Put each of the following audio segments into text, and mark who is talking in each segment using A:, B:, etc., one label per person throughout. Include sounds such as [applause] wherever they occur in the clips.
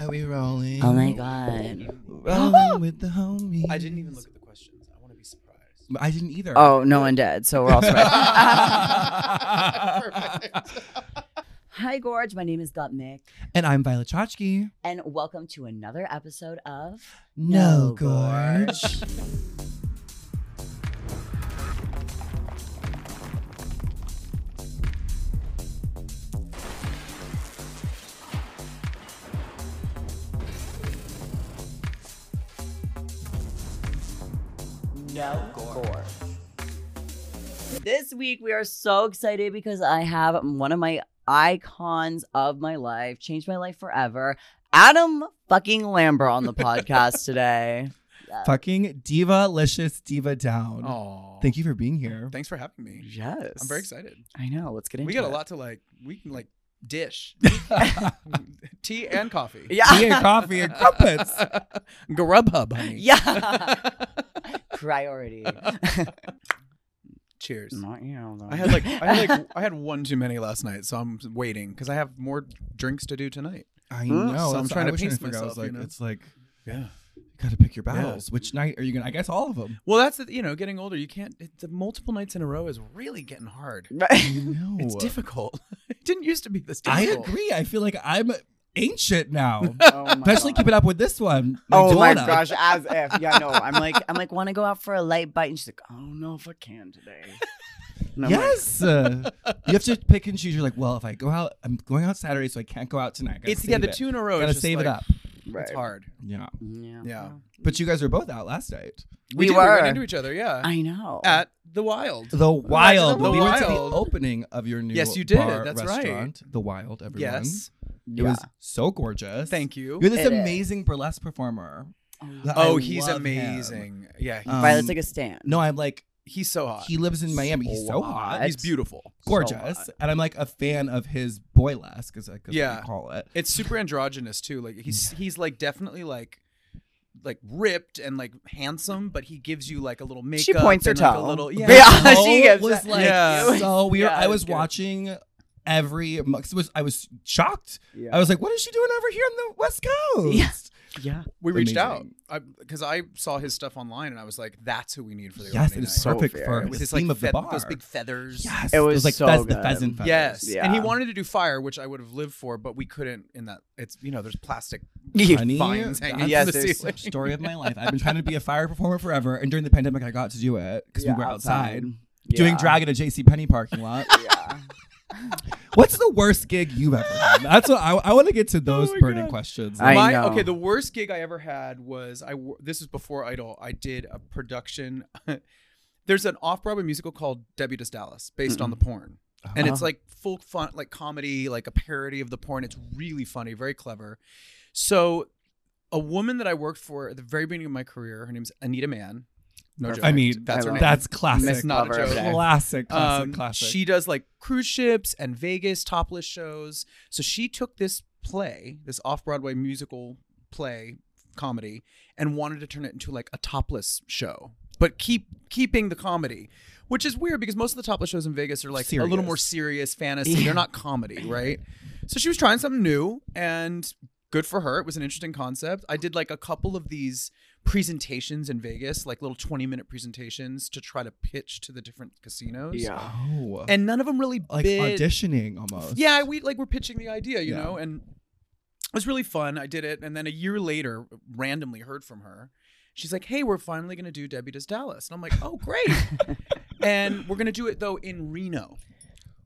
A: Are we rolling?
B: Oh my god.
A: Rolling [gasps] with the homies.
C: I didn't even look at the questions. I want to be surprised.
A: I didn't either.
B: Oh, no one did. So we're all surprised. [laughs] [laughs] Hi, Gorge. My name is Gottmik,
A: and I'm Violet Chachki.
B: and welcome to another episode of
A: No,
B: No
A: Gorge.
B: No Gorge. This week we are so excited because I have one of my icons of my life, changed my life forever. Adam fucking Lambert on the podcast [laughs] today. [laughs]
A: Fucking diva licious diva down.
C: Oh,
A: Thank you for being here.
C: Thanks for having me.
B: Yes.
C: I'm very excited.
B: I know. Let's get into
C: We got a lot to like. We can like dish [laughs] tea and coffee.
B: Yeah.
A: Tea and coffee and crumpets. [laughs]
C: Grubhub, honey.
B: Yeah. [laughs] Priority.
C: Cheers.
B: Not you, though.
C: I had like I had like I had one too many last night, so I'm waiting because I have more drinks to do tonight.
A: I know.
C: So I'm trying to
A: was
C: pace
A: figure out. I was
C: myself, you know?
A: it's like
C: Yeah.
A: You got to pick your battles. Which night are you gonna? I guess all of them.
C: Well, that's the, you know, getting older, you can't. It, the multiple nights in a row is really getting hard. [laughs]
A: No,
C: It's difficult. [laughs] it didn't used to be this difficult.
A: I agree. I feel like I'm ancient now, [laughs]
B: Oh
A: especially
B: God.
A: keeping up with this one.
B: Oh my gosh, as if. Yeah, no. I'm like, I'm like, want to go out for a light bite, and she's like, I don't know if I can today. And I'm like,
A: Yes, uh, you have to pick and choose. You're like, well, if I go out, I'm going out Saturday, so I can't go out tonight.
C: It's yeah, the
A: it.
C: two in a row.
A: Gotta
C: is just
A: save it up.
B: Right.
C: It's hard.
A: Yeah,
B: Yeah.
C: Yeah.
A: but you guys were both out last night.
B: We
C: did,
B: were.
C: ran into each other. Yeah.
B: I know.
C: At the Wild.
A: The Wild.
C: The
A: we went to the
C: Wild.
A: opening of your new
C: Yes, you did.
A: bar
C: That's right.
A: The Wild. Everyone.
C: Yes.
A: It was so gorgeous.
C: Thank you.
A: You're this
B: It is.
A: amazing burlesque performer.
C: Oh,
A: I
C: he's
A: love him.
C: amazing. Yeah. He,
A: Um,
B: Violet's like a stand.
A: No, I'm like
C: he's so hot.
A: he lives in Miami. He's so
B: What?
A: hot.
C: he's beautiful.
A: gorgeous,
B: hot.
A: and I'm like a fan of his boylesque, as I
C: Yeah.
A: call it.
C: It's super androgynous too. Like he's he's like definitely like like ripped and like handsome, but he gives you like a little makeup.
B: She points her
C: and, like,
B: toe.
C: a little yeah.
B: Yeah,
A: Toe [laughs]
B: she gives
A: was
B: it.
A: like
C: Yeah.
A: so weird.
B: Yeah,
A: I was
B: was good.
A: watching every. Was I was shocked.
B: Yeah.
A: I was like, what is she doing over here on the West Coast?
B: Yeah. Yeah.
C: We reached
A: Amazing.
C: out because I, saw his stuff online and I was like, "That's who we need for the
A: Yes, it is
B: so
A: perfect
B: fair.
A: for
C: with his
A: theme
C: like
A: of the
C: fe-
A: bar.
C: those big feathers."
A: Yes,
B: It was
A: those, like
B: so
A: pheas- the pheasant feathers.
C: Yes,
B: Yeah.
C: and he wanted to do fire, which I would have lived for, but we couldn't. In that, it's you know, there's plastic [laughs]
A: Honey,
C: vines hanging
A: that's
B: Yes,
C: from the ceiling.
A: story of my life. I've been trying to be a fire performer forever, and during the pandemic, I got to do it because
B: Yeah,
A: we were outside,
B: Yeah.
A: doing drag in a J.C. Penney parking lot. [laughs]
B: Yeah.
A: What's the worst gig you've ever done? That's what I, I want to get to [laughs] oh those
C: Oh
A: burning
C: God.
A: questions.
B: I
C: My,
B: know.
C: Okay, the worst gig I ever had was I. This is before Idol. I did a production. [laughs] There's an off-Broadway musical called Debbie Does Dallas, based on the porn, and it's
B: Oh.
C: like full fun, like comedy, like a parody of the porn. It's really funny, very clever. So, a woman that I worked for at the very beginning of my career, her name's Anita Mann. No joke.
A: I mean,
C: that's her name.
A: That's classic.
B: Miss
C: not a
B: Lover
C: joke.
B: Day.
A: Classic, classic,
C: Um,
A: classic.
C: She does like cruise ships and Vegas topless shows. So she took this play, this off Broadway musical play comedy, and wanted to turn it into like a topless show, but keep keeping the comedy. Which is weird because most of the topless shows in Vegas are like a little
A: Serious.
C: more serious fantasy.
B: Yeah.
C: They're not comedy, right? So she was trying something new and good for her. It was an interesting concept. I did like a couple of these presentations in Vegas, like little 20 minute presentations to try to pitch to the different casinos
B: Yeah.
A: oh,
C: and none of them really
A: like
C: bid.
A: auditioning almost.
C: Yeah, we like we're pitching the idea, you
A: Yeah.
C: know, and it was really fun. I did it, and then a year later, randomly heard from her. She's like, "Hey, we're finally gonna do Debbie Does Dallas," and I'm like, "Oh, great!" [laughs] and we're gonna do it though in Reno.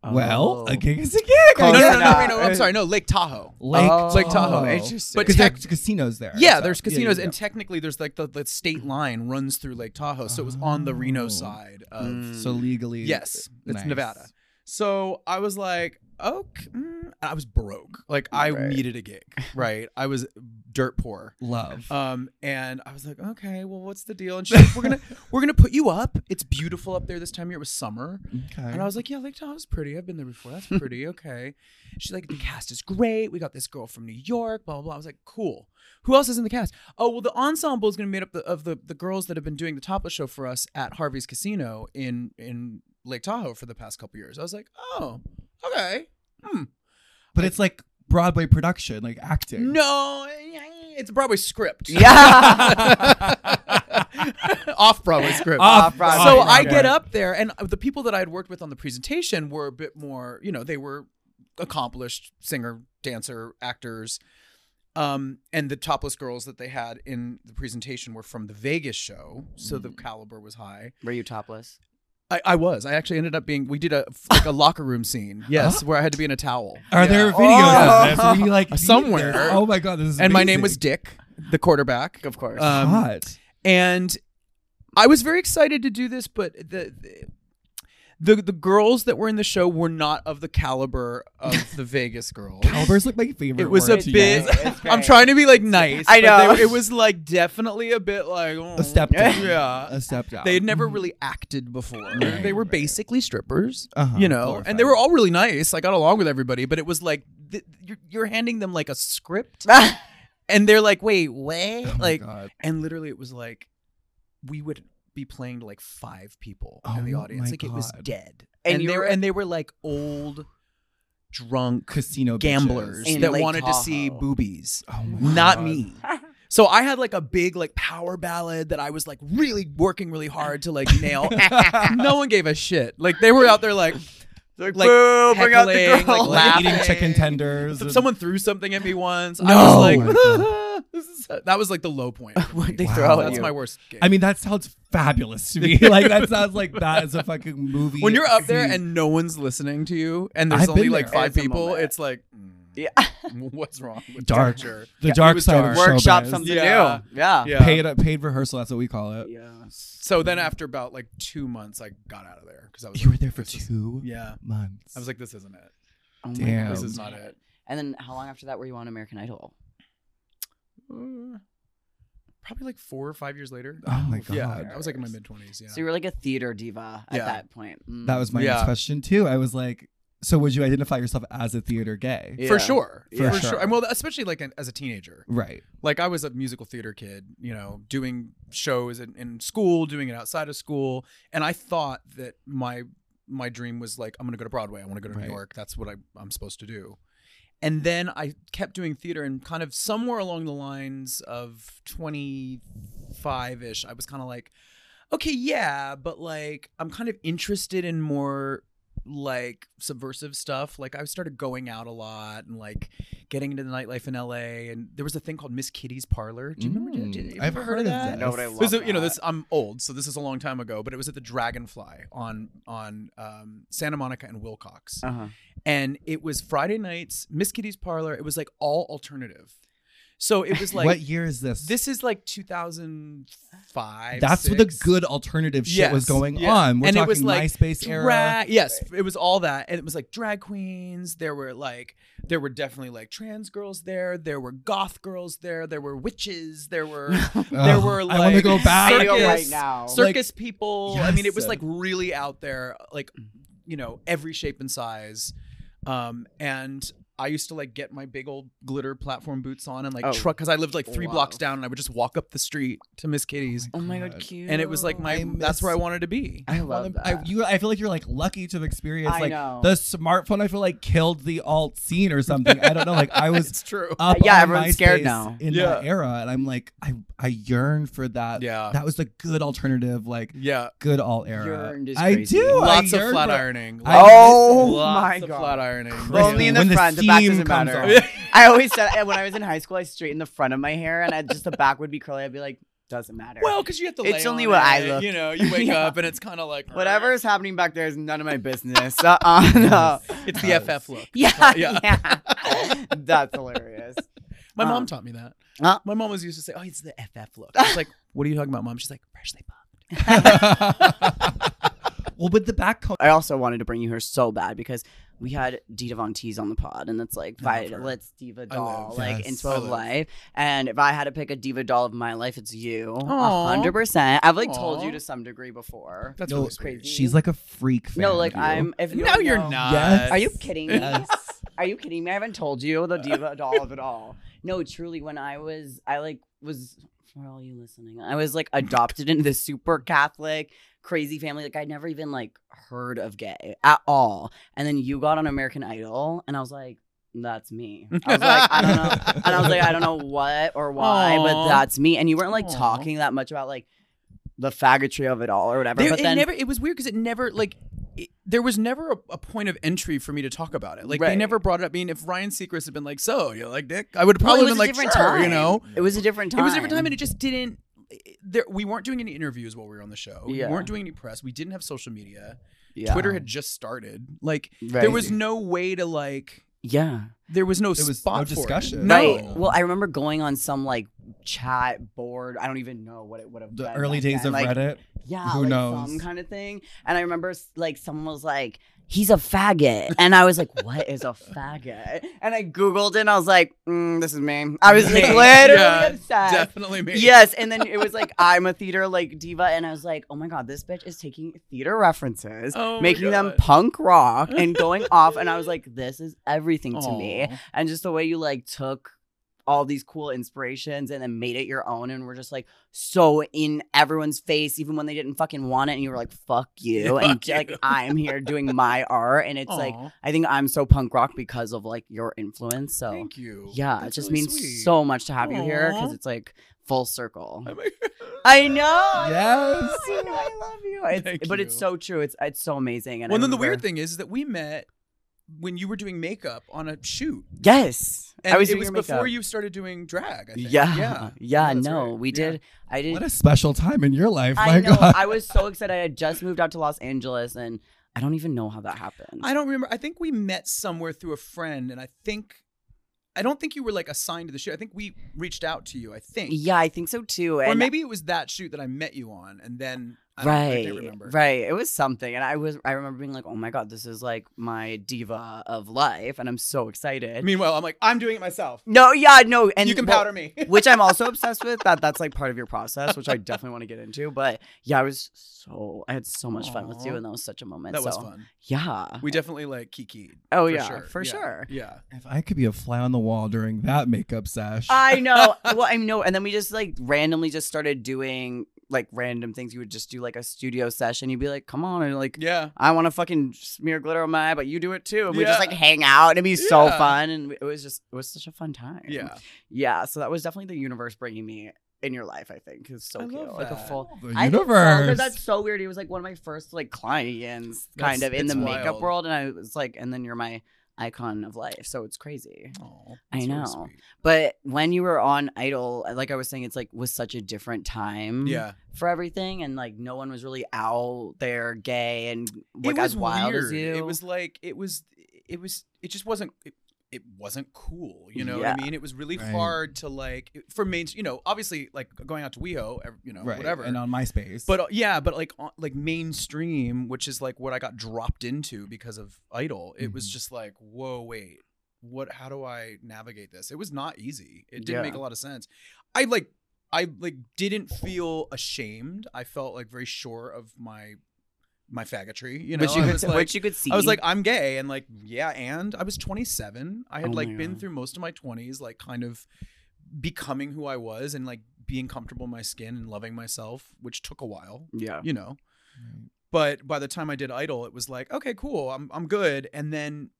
A: Well,
B: Oh.
A: a gig is a gig.
C: No,
A: I
C: no,
A: guess.
C: no, no,
B: not.
C: Reno. I'm sorry, no, Lake Tahoe.
A: Lake,
B: Oh,
C: Lake Tahoe.
B: Interesting.
C: But
A: because
C: tech-
A: there's casinos there.
C: Yeah,
A: so-
C: there's
A: yeah,
C: casinos,
A: yeah,
C: and technically, there's like the, the state line runs through Lake Tahoe, so it was on the
A: Oh.
C: Reno side of
B: Mm.
A: so legally.
C: Yes, it's
A: nice.
C: Nevada. So I was like, okay, mm, I was broke. Like I
B: Right.
C: needed a gig, [laughs] right? I was dirt poor.
A: Love.
C: Um, and I was like, okay, well, what's the deal? And she's like, we're gonna [laughs] we're gonna put you up. It's beautiful up there this time of year. It was summer,
A: okay.
C: and I was like, yeah, Lake Tahoe's pretty. I've been there before. That's pretty. Okay. She's like, the cast is great. We got this girl from New York. Blah blah blah. I was like, cool. Who else is in the cast? Oh well, the ensemble is gonna be made up the, of the the girls that have been doing the topless show for us at Harvey's Casino in in Lake Tahoe for the past couple years. I was like, oh, okay. Hmm.
A: but it's like Broadway production, like acting.
C: No, it's a Broadway script.
B: Yeah. [laughs]
C: Off Broadway script.
A: Off
B: Broadway.
C: so
B: Off
C: I get up there, and the people that I had worked with on the presentation were a bit more, you know, they were accomplished singer, dancer, actors. Um, and the topless girls that they had in the presentation were from the Vegas show, so the caliber was high.
B: Were you topless?
C: I, I was. I actually ended up being. We did a like a [laughs] locker room scene. Yes, where I had to be in a towel.
A: Are
C: Yeah.
A: there videos
B: Oh.
A: of this? Where you like [laughs]
C: Somewhere.
A: this? Oh my god, this is
C: And my name was. Dick, the quarterback.
B: Of course.
C: Um,
A: Hot.
C: and I was very excited to do this, but the, the the the girls that were in the show were not of the caliber of [laughs] the Vegas girls.
A: Caliber's like my favorite.
C: It was a
A: word to
C: bit.
A: use.
B: It's
C: I'm
B: great.
C: trying to be like nice.
B: I
C: but
B: know.
C: they- it was like definitely a bit like oh,
A: a step down.
C: Yeah.
A: a step down.
C: They had never really acted before.
A: Right,
C: they were
A: right.
C: basically strippers,
A: Uh-huh,
C: you know,
A: glorified.
C: and they were all really nice. I got along with everybody, but it was like th- you're, you're handing them like a script, [laughs] and they're like, "Wait, what?"
A: Oh my
C: like,
A: God.
C: and literally, it was like we would be playing to like five people in the
A: Oh
C: audience.
A: my
C: Like it was dead,
B: And
C: and, they were
B: were-
C: and they were like old, drunk
A: casino
C: gamblers that
B: Lake
C: wanted to see boobies.
A: Oh my
C: Not
A: God.
C: me. [laughs] So I had like a big like power ballad that I was like really working really hard to like nail. [laughs] no one gave a shit. Like they were out there like
B: like,
C: like,
B: boo, bring out the girl.
C: like,
A: Like
C: laughing.
A: eating chicken tenders. and-
C: someone threw something at me once. I
A: No.
C: was
A: Oh
C: like, this is, [laughs] that was like the low point.
B: What [laughs] they
A: Wow.
B: throw
C: That's
B: you.
C: my worst. Game.
A: I mean, that sounds fabulous to me. [laughs] like that sounds like that is a fucking movie.
C: when you're up there and no one's listening to you, and there's
A: I've
C: only like
A: there.
C: five
B: It's
C: people, it's like, mm,
B: Yeah.
C: what's wrong with
A: Dark.
C: Dark?
A: the
C: Yeah,
A: dark
C: was
A: side
C: dark.
A: of
B: Workshop
A: showbiz.
B: something
C: Yeah.
B: new. Yeah.
C: Yeah.
A: Paid paid rehearsal. That's what we call it.
B: Yeah.
C: So then after about like two months, I got out of there because I was.
A: You
C: like,
A: were there for
C: this is-
A: two
C: Yeah,
A: months.
C: I was like, this isn't it.
B: Oh my
A: Damn.
B: God.
C: This is not it.
B: And then how long after that were you on American Idol?
C: Uh, probably like four or five years later.
A: oh my god.
C: Yeah, I was like in my mid twenties. Yeah.
B: So you were like a theater diva at
C: Yeah.
B: that point. Mm.
A: That was my
C: Yeah.
A: next question too. I was like, so would you identify yourself as a theater gay?
B: Yeah.
C: for sure,
B: Yeah.
C: for
A: For
C: sure.
A: sure.
C: And well, especially like an, as a teenager,
A: Right.
C: like I was a musical theater kid, you know, doing shows in, in school, doing it outside of school, and I thought that my my dream was like I'm gonna go to Broadway. I want to go to
A: Right.
C: New York. That's what I, I'm supposed to do. And then I kept doing theater, and kind of somewhere along the lines of 25 ish, I was kind of like, okay, yeah, but like I'm kind of interested in more like subversive stuff. Like I started going out a lot and like getting into the nightlife in LA. And there was a thing called Miss Kitty's Parlor. Do you remember?
A: Mm,
C: did you
A: I've
C: ever
A: heard of
C: that?
A: this.
B: No, but I love
C: It was a- you know this. I'm old, so this is a long time ago. But it was at the Dragonfly on on um, Santa Monica and Wilcox,
B: Uh-huh.
C: and it was Friday nights. Miss Kitty's Parlor. It was like all alternative. So it was [laughs] like
A: what year is this?
C: this is like 2005.
A: That's what the good alternative shit was going
C: yeah.
A: on. We're
C: And it
A: talking
C: was like
A: MySpace era.
C: Drag, yes, it was all that, and it was like drag queens. There were like, there were definitely like trans girls there. There were goth girls there. There were witches. There were, [laughs] there
A: Ugh,
C: were
A: I
C: like
A: wanna go back.
C: Circus,
B: right now.
C: circus people. I mean, it was like really out there, like you know, every shape and size. Um, and I used to like get my big old glitter platform boots on and like
B: Oh,
C: truck because I lived like three
B: wow.
C: blocks down, and I would just walk up the street to Miss Kitty's,
B: Oh my god, oh
A: God.
B: cute.
C: and it was like my
A: I
C: that's where I wanted to be.
B: I love
A: Wanna-
B: that.
A: I, you, I feel like you're like lucky to have experienced
B: I
A: like
B: know.
A: the smartphone. I feel like killed the alt scene or something. I don't know. Like I [laughs] was
C: it's true.
A: up uh,
B: Yeah,
A: on
B: everyone's scared now.
A: in
C: Yeah.
A: that era, and I'm like, I I yearn for that.
C: Yeah.
A: that was the good alternative, like
C: Yeah.
A: good alt era.
B: Yearned is
A: I
B: crazy.
A: do. I
C: Lots of flat
A: for-
C: ironing.
A: I
B: Oh.
C: Lots
B: my
C: of
B: God.
C: flat ironing.
B: Only in the
A: When the
B: front. The, back doesn't
A: comes
B: matter.
A: off. [laughs]
B: I always said when I was in high school, I straightened the front of my hair, and I, just the back would be curly. I'd be like, doesn't matter.
C: Well, because you have to.
B: It's
C: lay
B: only
C: on
B: what I
C: it,
B: look.
C: You know, you wake [laughs]
B: Yeah.
C: up and it's kind of like
B: whatever is happening back there is none of my business. [laughs] Uh-uh, no.
C: It's the
A: Yes.
C: FF look.
B: Yeah,
C: Yeah.
B: yeah. That's hilarious.
C: My
B: Um,
C: mom taught me that.
B: Huh?
C: My mom was used to say, "Oh, it's the FF look." I was like, "What are you talking about, mom?" She's like, "Freshly bugged."
A: well, with the back co-
B: I also wanted to bring you here so bad because we had Dita Von Teese on the pod, and it's like
C: I love her.
B: Violet's diva doll, like
A: Yes.
B: inspo of life. And if I had to pick a diva doll of my life, it's you, hundred percent. I've like told you to some degree before.
C: That's
A: No,
C: really
B: crazy.
A: she's like a freak. Fan
B: no, like
A: of you.
B: I'm. If you
C: No, you're
B: know-
C: not.
A: Yes.
B: Are you kidding me?
A: Yes. [laughs]
B: Are you kidding me? I haven't told you the diva doll of it all. No, truly, when I was, I like was for all you listening, I was like adopted into this super Catholic, crazy family. Like I never even like heard of gay at all. And then you got on American Idol, and I was like, that's me. I was like, I don't know. [laughs] And I was like, I don't know what or why,
C: Aw.
B: but that's me. And you weren't like
C: Aw.
B: talking that much about like the faggotry of it all or whatever.
C: There,
B: but
C: it
B: then
C: never. It was weird because it never like. It, there was never a, a point of entry for me to talk about it. Like they never brought it up. I mean, if Ryan Seacrest had been like, "So you know like Dick," I would have
B: Well,
C: probably
B: it
C: been like, "Sure," you know.
B: It was a different time.
C: It was a different time, and it just didn't. There, we weren't doing any interviews while we were on the show.
B: Yeah.
C: We weren't doing any press. We didn't have social media.
B: Yeah.
C: Twitter had just started. Like
B: Right.
C: there was no way to like.
B: Yeah.
C: There was no
A: was no
C: spot for it.
A: discussion.
C: No.
B: Right. Well, I remember going on some like chat board. I don't even know what it would have
A: The
B: been
A: early days
B: then.
A: of
B: like,
A: Reddit.
B: Yeah,
A: Who
B: like
A: knows?
B: some kind of thing. And I remember like someone was like, "He's a faggot," and I was like, "What is a faggot?" And I googled it. and I was like, mm, "This is me." I was like [laughs] literally
C: yeah,
B: obsessed.
C: Definitely me.
B: Yes, and then it was like I'm a theater like diva, and I was like, oh my god, this bitch is taking theater references,
C: Oh
B: making them punk rock, and going off, and I was [laughs] like, this is everything to me, and just the way you like took all these cool inspirations and then made it your own, and we're just like so in everyone's face, even when they didn't fucking want it, and you were like, fuck you, and like
C: you.
B: I'm here doing my art, and it's like I think I'm so punk rock because of like your influence, so.
C: Thank you.
B: Yeah, it just
C: really
B: means
C: sweet.
B: so much to have you here because it's like full circle.
C: I'm- [laughs]
B: know.
A: Yes.
B: I, know, I love you. It's, but it's so true. It's it's so amazing. And
C: well,
B: I
C: then the weird thing is, is that we met when you were doing makeup on a shoot.
B: yes,
C: And
B: I was
C: it
B: doing
C: was before
B: makeup.
C: you started doing drag. I think.
B: Yeah,
C: yeah,
B: yeah.
C: that's
B: no,
C: right.
B: we
C: Yeah.
B: did. I did.
A: What a special time in your life.
B: I
A: My
B: know.
A: God.
B: I was so excited. I had just moved out to Los Angeles, and I don't even know how that happened.
C: I don't remember. I think we met somewhere through a friend, and I think I don't think you were like assigned to the shoot. I think we reached out to you. I think.
B: yeah, I think so too.
C: Or maybe it was that shoot that I met you on, and then I don't, I
B: right
C: can't remember.
B: right it was something and i was i remember being like oh my god this is like my diva of life and i'm so excited
C: Meanwhile, I'm like, I'm doing it myself.
B: no yeah no and
C: you can
B: well,
C: powder me. [laughs]
B: which I'm also obsessed with. That that's like part of your process, which I definitely want to get into. But yeah, I was so I had so much fun with you, and that was such a moment.
C: that was
B: so,
C: fun.
B: Yeah.
C: We definitely like Kiki.
B: oh
C: for
B: yeah,
C: sure.
B: for
C: Yeah.
B: sure.
C: Yeah.
A: If I could be a fly on the wall during that makeup sesh.
B: I know. [laughs] well, I know. And then we just like randomly just started doing like random things. You would just do like a studio session. You'd be like, "Come on," and like.
C: Yeah.
B: I want to fucking smear glitter on my eye, but you do it too. And we just like hang out and it'd be so fun. And it was just, it was such a fun time.
C: Yeah.
B: Yeah. So that was definitely the universe bringing me in your life, I think. It's so
C: I
B: cute.
C: love
B: Like a full,
A: the
B: I think oh, so, 'cause that's so weird. He was like one of my first like clients, kind
C: That's-
B: of in
C: it's
B: the makeup world, and I was like, and then you're my icon of life, so it's crazy. I
C: that's really
B: know. But when you were on Idol, like I was saying, it's like was such a different time,
C: Yeah.
B: for everything, and like no one was really out there gay and like as wild
C: weird.
B: as you.
C: It was like it was it was it just wasn't it, it wasn't cool. You know what I mean? It was really
A: Right.
C: hard to like for main. You know, obviously like going out to WeHo, you know,
A: right.
C: whatever.
A: And on MySpace.
C: but uh, yeah, but like on, like mainstream, which is like what I got dropped into because of Idol. It was
A: Mhm.
C: just like, whoa, wait, what? How do I navigate this? It was not easy. It didn't make a lot of sense. I like, I like didn't feel ashamed. I felt like very sure of my my faggotry. You know,
B: which [laughs] you could,
C: like,
B: which you could see.
C: I was like, I'm gay, and like, yeah, and I was 27. I had
B: Oh
C: like
B: my
C: been
B: God.
C: through most of my 20s, like kind of becoming who I was and like being comfortable in my skin and loving myself, which took a while,
B: yeah,
C: you know.
A: Right.
C: But by the time I did Idol, it was like, okay, cool, I'm I'm good. And then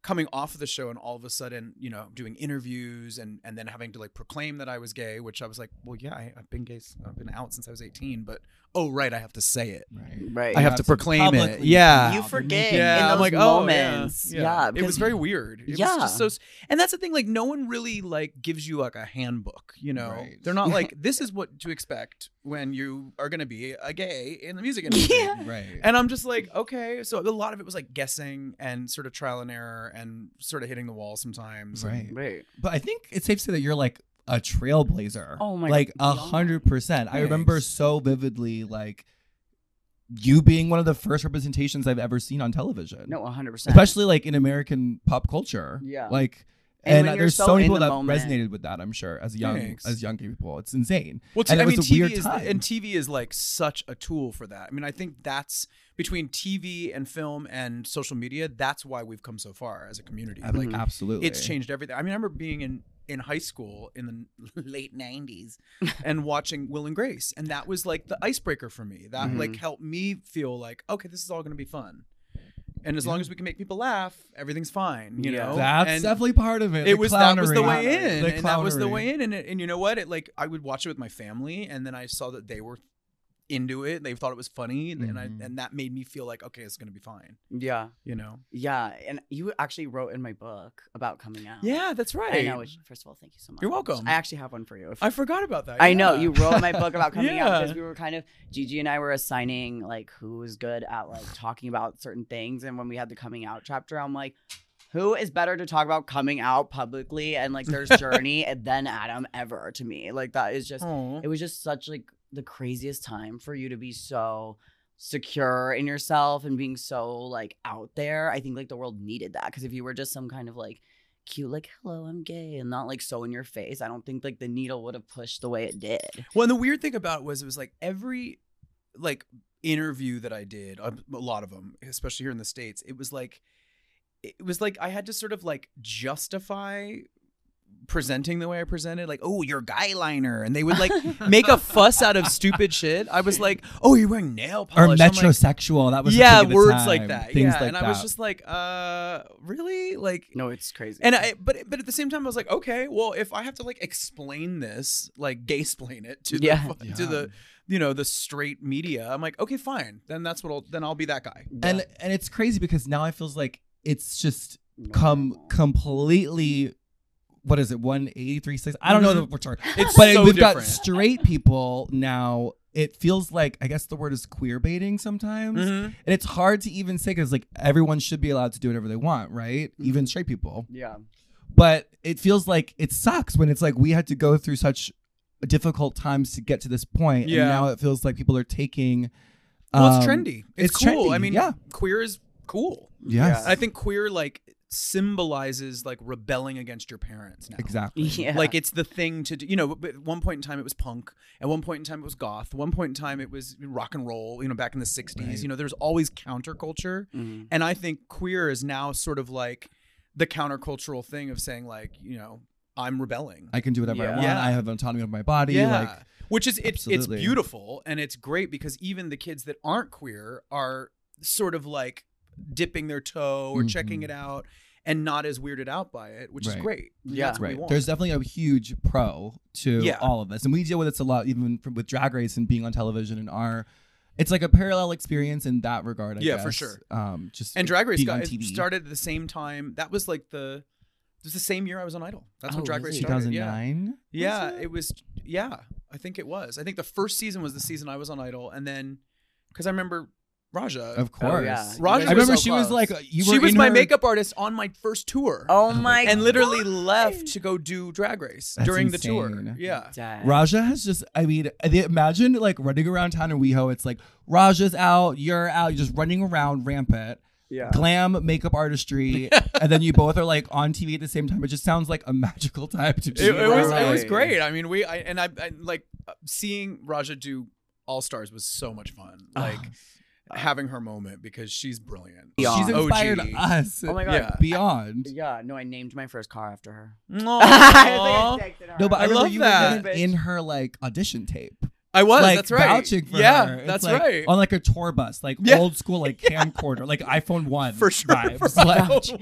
C: coming off of the show and all of a sudden, you know, doing interviews and and then having to like proclaim that I was gay, which I was like, well, yeah, I, I've been gay, I've been out since I was 18, but oh right, I have to say it.
A: Right.
B: right.
C: I have
A: have
C: to
A: to
C: proclaim it. Yeah.
B: you forget
C: Yeah,
B: in
C: I'm
B: those
C: like, oh, yeah, yeah.
B: Yeah,
C: it was very weird. It was
B: Yeah.
C: just so, and that's the thing. Like, no one really like gives you like a handbook. You know,
A: Right.
C: they're not [laughs] like this is what to expect when you are going to be a gay in the music industry.
B: Yeah. [laughs]
A: Right.
C: And I'm just like, okay. So a lot of it was like guessing and sort of trial and error and sort of hitting the wall sometimes. and-
A: Right.
B: right.
A: But I think it's safe to say that you're like a trailblazer.
B: Oh my
A: Like a hundred percent. I remember so vividly like you being one of the first representations I've ever seen on television.
B: No, 100. percent
A: Especially like in American pop culture.
B: Yeah.
A: Like
B: And
A: and, uh, there's
B: so
A: so many people that
B: moment.
A: resonated with that, I'm sure, as young
C: Thanks.
A: as young people. It's insane.
C: Well, t-
A: And it
C: I mean,
A: was a weird
C: TV is
A: time.
C: and TV is like such a tool for that. I mean, I think that's between TV and film and social media. That's why we've come so far as a community.
A: Ab-
C: Like,
A: Absolutely.
C: it's changed everything. I mean, I remember being in in high school in the [laughs] late 90s [laughs] and watching Will and Grace and that was like the icebreaker for me. That
B: Mhm.
C: like helped me feel like okay, this is all going to be fun. and as long as we can make people laugh, everything's fine. You
B: Yeah.
C: know,
A: That's
C: And
A: definitely part of it.
C: It
A: the
C: was that was the way in,
A: The
C: and that was the way in, and it, and you know what? It like I would watch it with my family, and then I saw that they were into it. They thought it was funny, and, and I
A: Mhm.
C: and that made me feel like okay, it's gonna be fine.
B: Yeah.
C: You know?
B: Yeah. And you actually wrote in my book about coming out.
C: Yeah, that's right.
B: I know. Which, first of all, thank you so much.
C: You're welcome.
B: I actually have one for you. If-
C: I forgot about that.
B: I know you wrote my book about [laughs] coming out because we were kind of Gigi and I were assigning like who was good at like talking about certain things, and when we had the coming out chapter, I'm like, who is better to talk about coming out publicly and like their [laughs] journey than Adam ever to me? Like that is just
C: Aw.
B: it was just such like the craziest time for you to be so secure in yourself and being so like out there. I think like the world needed that because if you were just some kind of like cute like hello I'm gay and not like so in your face, I don't think like the needle would have pushed the way it did.
C: Well, and the weird thing about it was it was like every like interview that I did, a a lot of them, especially here in the states, it was like it was like I had to sort of like justify presenting the way I presented, like, oh, you're guy liner, and they would like make a fuss out of stupid shit. I was like, oh, you're wearing nail
A: Or
C: polish. I'm like,
A: metrosexual. that was
C: yeah,
A: thing at the
C: words like that.
A: Things
C: yeah,
A: like
C: and I was just like, uh, really, like.
B: No, it's crazy.
C: And I, but but at the same time, I was like, okay, well, if I have to like explain this, like gay explain it to the
B: Yeah.
C: fu- to the you know the straight media, I'm like, okay, fine, then that's what I'll then I'll be that guy.
A: and and it's crazy because now it feels like it's just come completely what is it 180 360 i don't know the
C: Mhm.
A: what's our
C: It's
A: but
C: so
A: we've
C: different.
A: got straight people now it feels like i guess the word is queer baiting sometimes
C: Mhm.
A: and it's hard to even say because like everyone should be allowed to do whatever they want right
C: Mm-hmm.
A: even straight people
B: yeah.
A: but it feels like it sucks when it's like we had to go through such difficult times to get to this point
C: Yeah.
A: and now it feels like people are taking
C: Well, it's
A: um,
C: trendy. It's,
A: it's
C: cool.
A: trendy,
C: I mean,
A: yeah.
C: queer is cool.
A: yes
C: I think queer like symbolizes like rebelling against your parents now.
A: exactly [laughs]
B: Yeah.
C: Like it's the thing to do. You know, at one point in time it was punk. At one point in time it was goth. At one point in time it was rock and roll. You know, back in the '60s.
A: Right.
C: You know, there's always counterculture.
B: Mhm.
C: And I think queer is now sort of like the countercultural thing of saying like, you know, I'm rebelling.
A: I can do whatever I want.
C: Yeah.
A: I have autonomy of my body.
C: yeah.
A: Like
C: Which is it's it's
A: Absolutely.
C: beautiful and it's great because even the kids that aren't queer are sort of like dipping their toe or checking
A: Mhm.
C: it out and not as weirded out by it, which is great.
B: Yeah.
C: That's what we
A: right.
C: want.
A: There's definitely a huge pro to
C: Yeah.
A: all of this, and we deal with this a lot, even from, with Drag Race and being on television and our. It's like a parallel experience in that regard. I
C: Yeah,
A: guess.
C: for sure.
A: Um, just
C: and Drag Race got,
A: on
C: it
A: TV.
C: started at the same time. That was like the it was the same year I was on Idol. That's when
B: Oh,
C: Drag Race
B: it?
C: started. Yeah.
A: 2009.
C: Yeah,
A: was
C: it was. Yeah, I think it was. I think the first season was the season I was on Idol, and then because I remember Raja.
A: Of course.
B: yeah. You
C: Roger
B: guys
A: I remember
B: so
A: she was like, you
C: she was
A: in
C: my
A: her-
C: makeup artist on my first tour.
B: Oh my
C: and literally
B: God.
C: left to go do Drag Race
A: That's
C: during the tour.
A: insane.
C: Yeah.
B: Dang.
A: Raja has just, I mean, they- imagine like running around town in WeHo. It's like Raja's out, you're out, you're just running around rampant.
B: Yeah.
A: Glam makeup artistry, [laughs] and then you both are like on TV at the same time. It just sounds like a magical time to be.
C: It, it was it was great. I mean, we I, and I, I like uh, seeing Raja do All Stars was so much fun. Like Uh, having her moment because she's brilliant.
A: She's inspired
C: OG.
A: us.
B: Oh my god.
C: Yeah.
A: Beyond.
B: Yeah. No, I named my first car after her. [laughs]
C: Aw.
A: No, but I,
C: I love
A: you
C: that.
A: were in her like audition tape.
C: I was.
A: like
C: that's right.
A: vouching for
C: yeah,
A: her. It's
C: that's
A: like,
C: right.
A: On like a tour bus, like
C: Yeah.
A: old school, like [laughs] camcorder, like iPhone one
C: for sure.
A: vibes.
C: For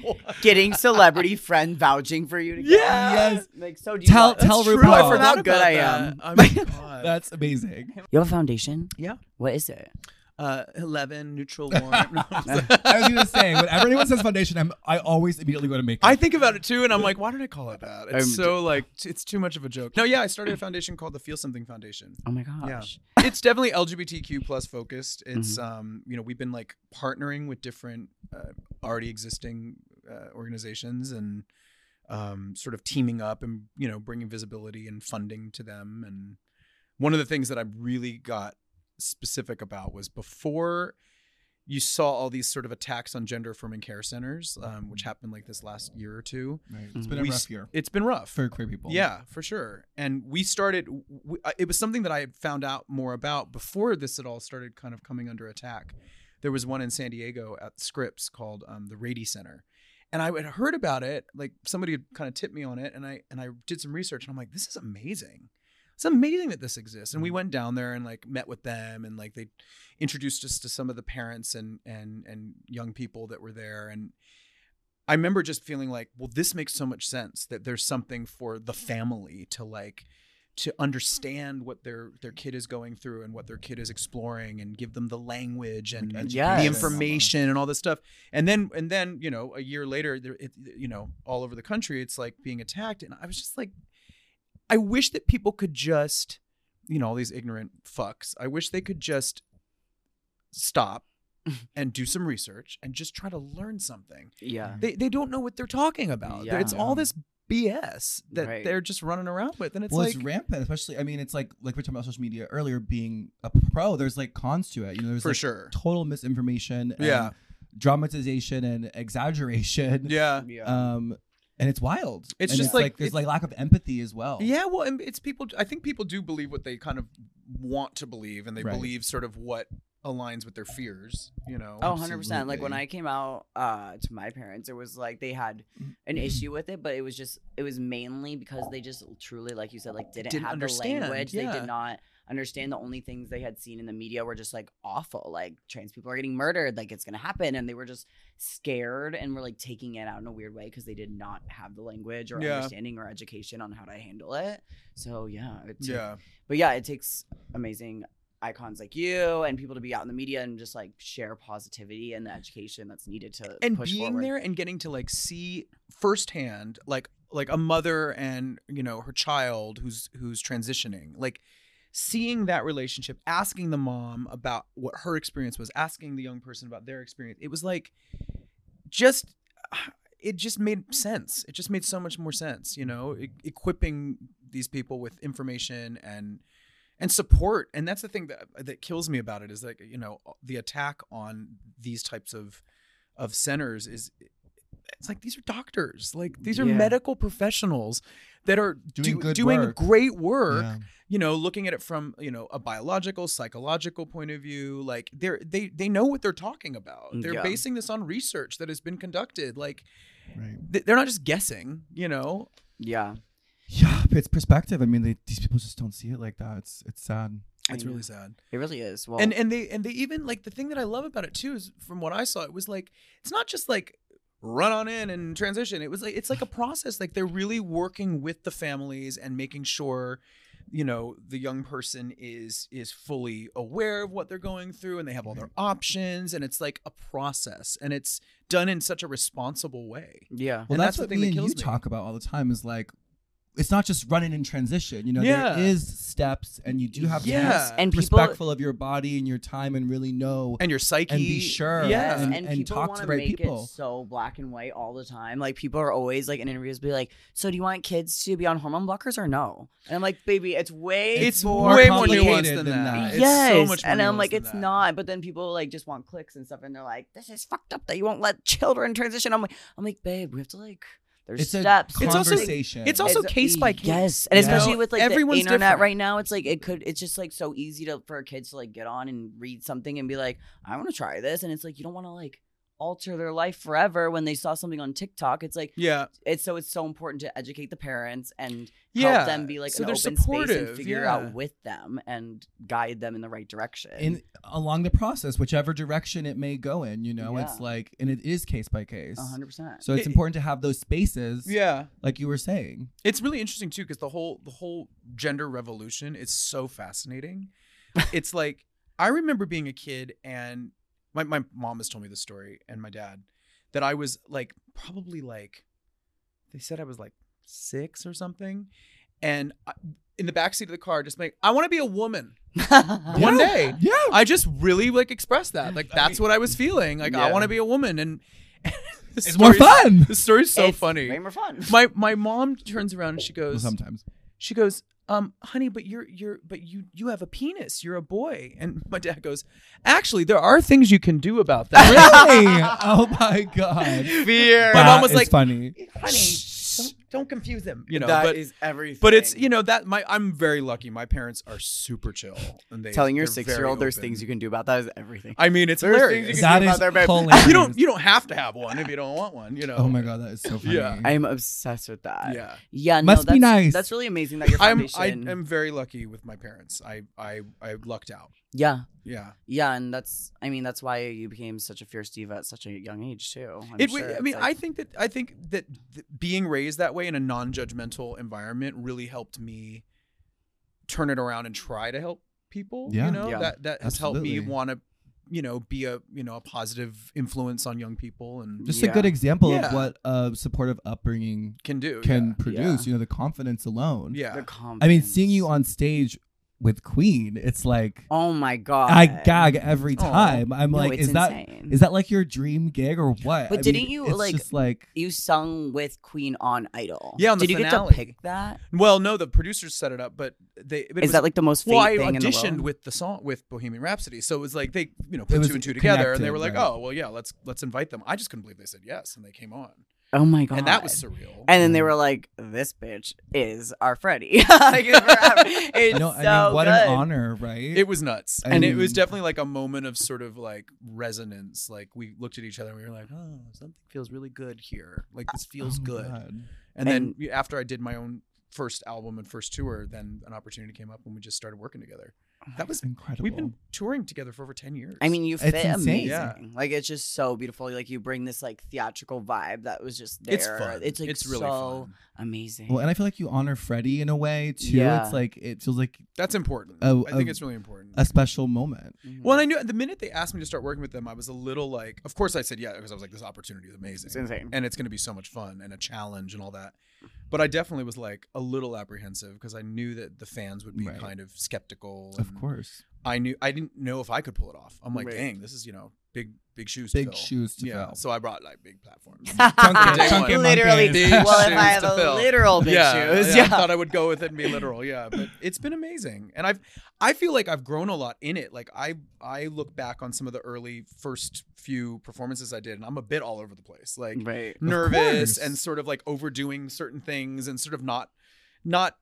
C: [laughs]
A: Like.
B: Getting celebrity friend vouching for you to
C: Yeah.
A: Yes.
B: Like so. Do
A: Tell-
B: want-
A: tell
C: That's
A: RuPaul.
C: true. I
A: How
B: good
C: about
B: I
C: that.
B: am.
C: Oh my god.
A: That's amazing.
B: You have a foundation?
C: Yeah.
B: What is it?
C: Uh, eleven neutral [laughs] warm. No, I'm sorry. [laughs]
A: Was [laughs] gonna say, whenever anyone says foundation, I'm I always immediately go to makeup.
C: I think about it too, and I'm like, why did I call it that? It's
B: I'm
C: so like, t- it's too much of a joke. No, yeah, I started a foundation called the Feel Something Foundation.
B: Oh my gosh. Yeah.
C: it's definitely LGBTQ plus focused. It's um, you know, we've been like partnering with different uh, already existing uh, organizations and um, sort of teaming up and you know bringing visibility and funding to them. And one of the things that I've really got specific about was before you saw all these sort of attacks on gender affirming care centers, um, which happened like this last year or two.
A: Right. It's been a rough year
C: It's been rough
A: for queer people.
C: yeah, for sure. And we started. We, uh, it was something that I had found out more about before this at all started kind of coming under attack. There was one in San Diego at Scripps called um, the Rady Center, and I had heard about it. Like somebody had kind of tipped me on it, and I and I did some research, and I'm like, this is amazing. It's amazing that this exists. And we
A: Mhm.
C: went down there and like met with them and like they introduced us to some of the parents and and and young people that were there and I remember just feeling like, well, this makes so much sense that there's something for the family to like to understand what their their kid is going through and what their kid is exploring and give them the language and,
A: And
C: and
B: Yes.
C: the information and all this stuff. And then and then, you know, a year later it, you know, all over the country it's like being attacked and I was just like I wish that people could just you know, all these ignorant fucks. I wish they could just stop [laughs] and do some research and just try to learn something
B: Yeah.
C: they they don't know what they're talking about. They're- It's all this BS that
B: Right.
C: they're just running around with, and it's
A: well,
C: like
A: it's rampant, especially. I mean, it's like like we are talking about social media earlier. Being a pro, there's like cons to it. You know, there's
C: for
A: like
C: sure.
A: total misinformation, and
C: Yeah.
A: dramatization and exaggeration.
C: Yeah,
B: Yeah.
A: Um, and it's wild.
C: It's
A: And
C: just like-
A: there's
C: it's-
A: like lack of empathy as well.
C: yeah. Well, and it's people. I think people do believe what they kind of want to believe, and they
A: Right.
C: believe sort of what aligns with their fears. You know.
B: Oh, 100%. Like when I came out uh, to my parents, it was like they had an issue with it, but it was just, it was mainly because they just truly, like you said, like didn't,
C: Didn't
B: have
C: understand,
B: the language. They did not understand the only things they had seen in the media were just like awful. Like trans people are getting murdered, like it's to happen. And they were just scared and were like taking it out in a weird way because they did not have the language or
C: Yeah.
B: understanding or education on how to handle it. So yeah. Took-
C: Yeah.
B: but yeah, it takes amazing icons like you and people to be out in the media and just like share positivity and the education that's needed to
C: and
B: push
C: being
B: forward.
C: there and getting to like see firsthand like like a mother and you know her child who's who's transitioning like seeing that relationship asking the mom about what her experience was asking the young person about their experience it was like just [sighs] it just made sense. It just made so much more sense you know e- equipping these people with information and and support. And that's the thing that that kills me about it is like you know the attack on these types of of centers is it's like these are doctors like these are
B: Yeah.
C: medical professionals that are
A: Doing
C: do- doing
A: work.
C: great work
A: Yeah.
C: you know looking at it from you know a biological psychological point of view like they're they they know what they're talking about mm, they're
B: Yeah.
C: basing this on research that has been conducted like
A: Right.
C: they're not just guessing you know
B: yeah.
A: Yeah, it's perspective. I mean, they, these people just don't see it like that. It's it's sad.
C: It's really sad
B: It really is. Well,
C: and and they and they even like the thing that I love about it too is from what I saw it was like it's not just like run on in and transition it was like it's like a process like they're really working with the families and making sure you know the young person is is fully aware of what they're going through and they have all their mm-hmm. options and it's like a process and it's done in such a responsible way
B: yeah.
A: Well,
C: And
A: that's,
C: that's the
A: what
C: thing
A: me
C: that
A: and you
C: me.
A: talk about all the time. Is like, it's not just running in transition. You know,
C: Yeah.
A: there is steps, and you do have to
C: Yeah.
A: be
B: And people-
A: respectful of your body and your time, and really know
C: and your psyche
A: and be sure.
C: yeah
A: and-
B: and,
A: and
B: people
A: talk
B: want
A: to
B: to
A: the right
B: make
A: people.
B: it so black and white all the time. Like people are always like in interviews, be like, "So do you want kids to be on hormone blockers or no?" And I'm like, "Baby, it's way
C: it's
A: more
C: way more
A: complicated
C: nuanced than,
A: than
C: that,
A: that.
C: It's
B: yes,
C: so much more
B: and I'm like, it's
C: that.
B: not. But then people like just want clicks and stuff, and they're like, "This is fucked up that you won't let [laughs] children transition." I'm like, I'm like, babe, we have to like, there's
A: it's a
B: steps.
C: It's also- it's also
B: It's-
C: case by case.
B: Yes, and
A: Yeah.
B: especially
C: know,
B: with like
C: everyone's
B: the internet
C: different.
B: right now, it's like it could. It's just like so easy to for kids to like get on and read something and be like, I want to try this, and it's like you don't want to like alter their life forever when they saw something on TikTok. It's like
C: yeah
B: it's so it's so important to educate the parents and
C: Yeah,
B: help them be like
C: so
B: an
C: they're
B: space
C: supportive,
B: and figure
C: yeah.
B: out with them and guide them in the right direction.
A: in along the process, whichever direction it may go in. You know, it's like, and it is case by case.
B: Hundred percent.
A: So it's
C: It-
A: important to have those spaces,
C: yeah
A: like you were saying.
C: it's really interesting too because the whole the whole gender revolution is so fascinating it's like i remember being a kid and my, my mom has told me the story and my dad that i was like probably like they said i was like six or something and I, in the backseat of the car just like i want to be a woman [laughs] one
A: Yeah.
C: day
A: Yeah.
C: i just really like expressed that like
A: I
C: that's
A: mean-
C: what i was feeling like i
B: Yeah.
C: want to be a woman and [laughs] the
A: It's more
C: story's-
A: fun.
C: the story's so
B: It's
C: funny
B: Way more fun.
C: my my mom turns around and she
A: Well,
C: goes
A: sometimes.
C: she goes um honey but you're you're but you you have a penis you're a boy and my dad goes actually there are things you can do about that
A: Really? [laughs] oh my god.
C: fear my
A: That
C: mom was like
A: funny.
C: honey
B: Shh.
C: Don't, don't confuse them. You know,
B: That
C: but
B: is everything.
C: but it's you know that my I'm very lucky. My parents are super chill, and they
B: telling your six year old there's
C: open.
B: things you can do about that is everything.
C: I mean, it's
B: There's
C: hilarious.
B: things you
A: That
B: about their
A: hilarious.
C: you [laughs] don't you don't have to have one if you don't want one. You know.
A: Oh my god, that is so funny.
C: Yeah.
B: I'm obsessed with that.
C: Yeah.
B: Yeah, no,
A: Must be nice.
B: That's really amazing that your
C: I'm. I am very lucky with my parents. I I I lucked out.
B: yeah,
C: Yeah.
B: yeah, and that's. I mean, that's why you became such a fierce diva at such a young age too. I'm
C: it,
B: sure
C: w- I
B: it's
C: mean,
B: like-
C: I think that I think that th- being raised that way in a non-judgmental environment really helped me turn it around and try to help people.
A: Yeah.
C: You know,
B: Yeah.
C: that that has helped me want to, you know, be a you know a positive influence on young people and
A: Just a good example
C: Yeah.
A: of what a supportive upbringing
C: can do.
A: can
C: yeah.
A: produce.
B: Yeah.
A: You know, the confidence alone.
C: Yeah.
B: the
A: I mean, seeing you on stage with Queen, it's like
B: Oh my god!
A: I gag every
C: Aw.
A: time. I'm
B: No,
A: like, is that
B: insane.
A: is that like your dream gig or what?
B: But
A: I
B: didn't
A: mean,
B: you,
A: it's
B: like-
A: just like
B: you sung with Queen on Idol?
C: Yeah, on the
B: Did you
C: finale.
B: get to pick that?
C: Well, no, the producers set it up, but they it
B: Is
C: was-
B: that like the most fate
C: well, I
B: thing in the
C: auditioned with the song with Bohemian Rhapsody, so it was like they, you know, put two and two together, and they were like, oh,
A: right.
C: "Oh, well, yeah, let's let's invite them." I just couldn't believe they said yes, and they came on,
B: oh my god!
C: and that was surreal.
B: And then they mm-hmm. were like, "This bitch is our Freddie." [laughs] Like, it's
A: you [laughs] know,
B: so
A: I mean, what
B: good.
A: an honor, right?
C: it was nuts,
A: I
C: and it was definitely like a moment of sort of like resonance. Like we looked at each other, and we were like, "Oh, something feels really good here. Like this oh feels
A: Oh
C: good."
A: God.
C: And then after I did my own first album and first tour, then an opportunity came up when we just started working together. That was
A: incredible.
C: we've been touring together for over ten years.
B: I mean, you
A: It's
B: fit
A: insane.
B: amazing.
C: Yeah.
B: Like it's just so beautiful. Like you bring this like theatrical vibe that was just there.
C: it's fun.
B: It's like
C: it's really
B: so
C: fun.
B: amazing.
A: well, and I feel like you honor Freddie in a way too.
B: Yeah.
A: It's like it feels like
C: That's important.
A: A-
C: I think
A: a-
C: it's really important.
A: a special moment.
B: Mhm.
C: Well, and I knew the minute they asked me to start working with them, I was a little like, of course I said yeah because I was like, this opportunity is amazing,
B: it's insane.
C: and it's going to be so much fun and a challenge and all that. But I definitely was like a little apprehensive because I knew that the fans would be
A: Right.
C: kind of skeptical.
A: Of
C: and
A: course,
C: I knew I didn't know if I could pull it off. I'm like,
B: Right.
C: dang, this is you know big big shoes.
A: big
C: to fill.
A: shoes to
C: yeah.
A: fill.
C: So I brought like big platforms. [laughs]
A: Chunky- chunky
B: literally.
C: Big
B: well, if I have a literal big shoes,
C: I
B: yeah.
C: thought I would go with it and be literal. Yeah, but it's been amazing, and I've I feel like I've grown a lot in it. Like I I look back on some of the early first few performances I did, and I'm a bit all over the place, like
B: right.
C: nervous and sort of like overdoing certain things, and sort of not not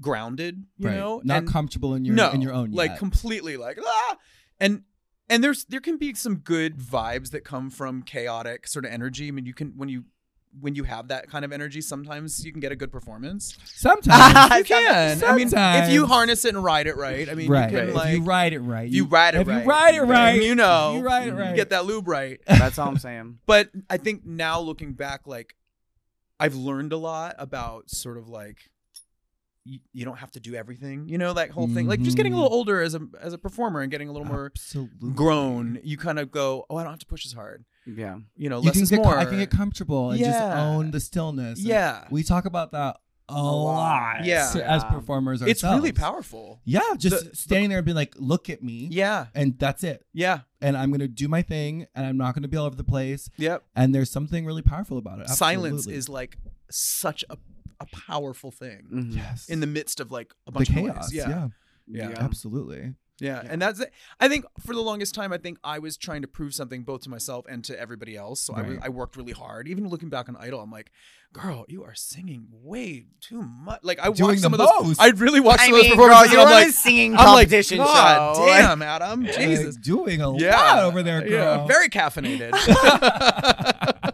C: grounded, you
A: right.
C: know,
A: not
C: and
A: comfortable in your
C: no,
A: in your own
C: like
A: yet.
C: completely like ah, and and there's there can be some good vibes that come from chaotic sort of energy. I mean, you can when you when you have that kind of energy, sometimes you can get a good performance.
A: Sometimes. [laughs]
C: You can. I mean, if you harness it and ride it right, I mean,
A: right.
C: you can
A: if
C: like
A: you ride it right.
C: if you ride it
A: if
C: right.
A: you ride it right.
C: you know,
A: you ride it
C: you
A: right.
C: get that lube right. [laughs]
B: That's all I'm saying. [laughs]
C: But I think now looking back, like I've learned a lot about sort of like you, you don't have to do everything. You know that whole thing. Like just getting a
A: Mhm.
C: little older as a as a performer and getting a little more
A: Absolutely.
C: grown, you kind of go, oh, I don't have to push as hard.
B: Yeah.
C: You know,
A: You
C: less
A: can
C: is
A: get,
C: more.
A: I can get comfortable and just own the stillness.
C: Yeah,
A: we talk about that a,
B: lot.
A: lot.
C: Yeah.
A: as performers ourselves.
C: it's really powerful.
A: Yeah, just
C: The-
A: standing there and being like, "Look at me,"
C: Yeah,
A: and that's it.
C: yeah,
A: And I'm gonna do my thing, and I'm not gonna be all over the place.
C: yep.
A: And there's something really powerful about it.
C: Silence is like such a a powerful thing
B: Mhm.
A: yes
C: in the midst of like a
A: the
C: bunch of
A: chaos.
C: noise.
A: Yeah.
C: Yeah.
A: yeah,
C: Yeah.
A: absolutely.
C: Yeah,
B: Yeah.
C: and that's it. I think for the longest time, I think I was trying to prove something both to myself and to everybody else. So I,
A: Right.
C: I worked really hard. Even looking back on Idol, I'm like, girl, you are singing way too much. Like I
A: Doing
C: watched some
A: the
C: of those.
A: most.
C: I really watched
B: I
C: some of those
B: mean, girl,
C: performances.
B: you're
C: I'm like,
B: singing
C: I'm like,
B: competition
C: God
B: show.
C: damn, [laughs] Adam,
A: Like,
C: Jesus,
A: doing a
C: yeah,
A: lot over there, girl.
C: Yeah, very caffeinated. [laughs] [laughs]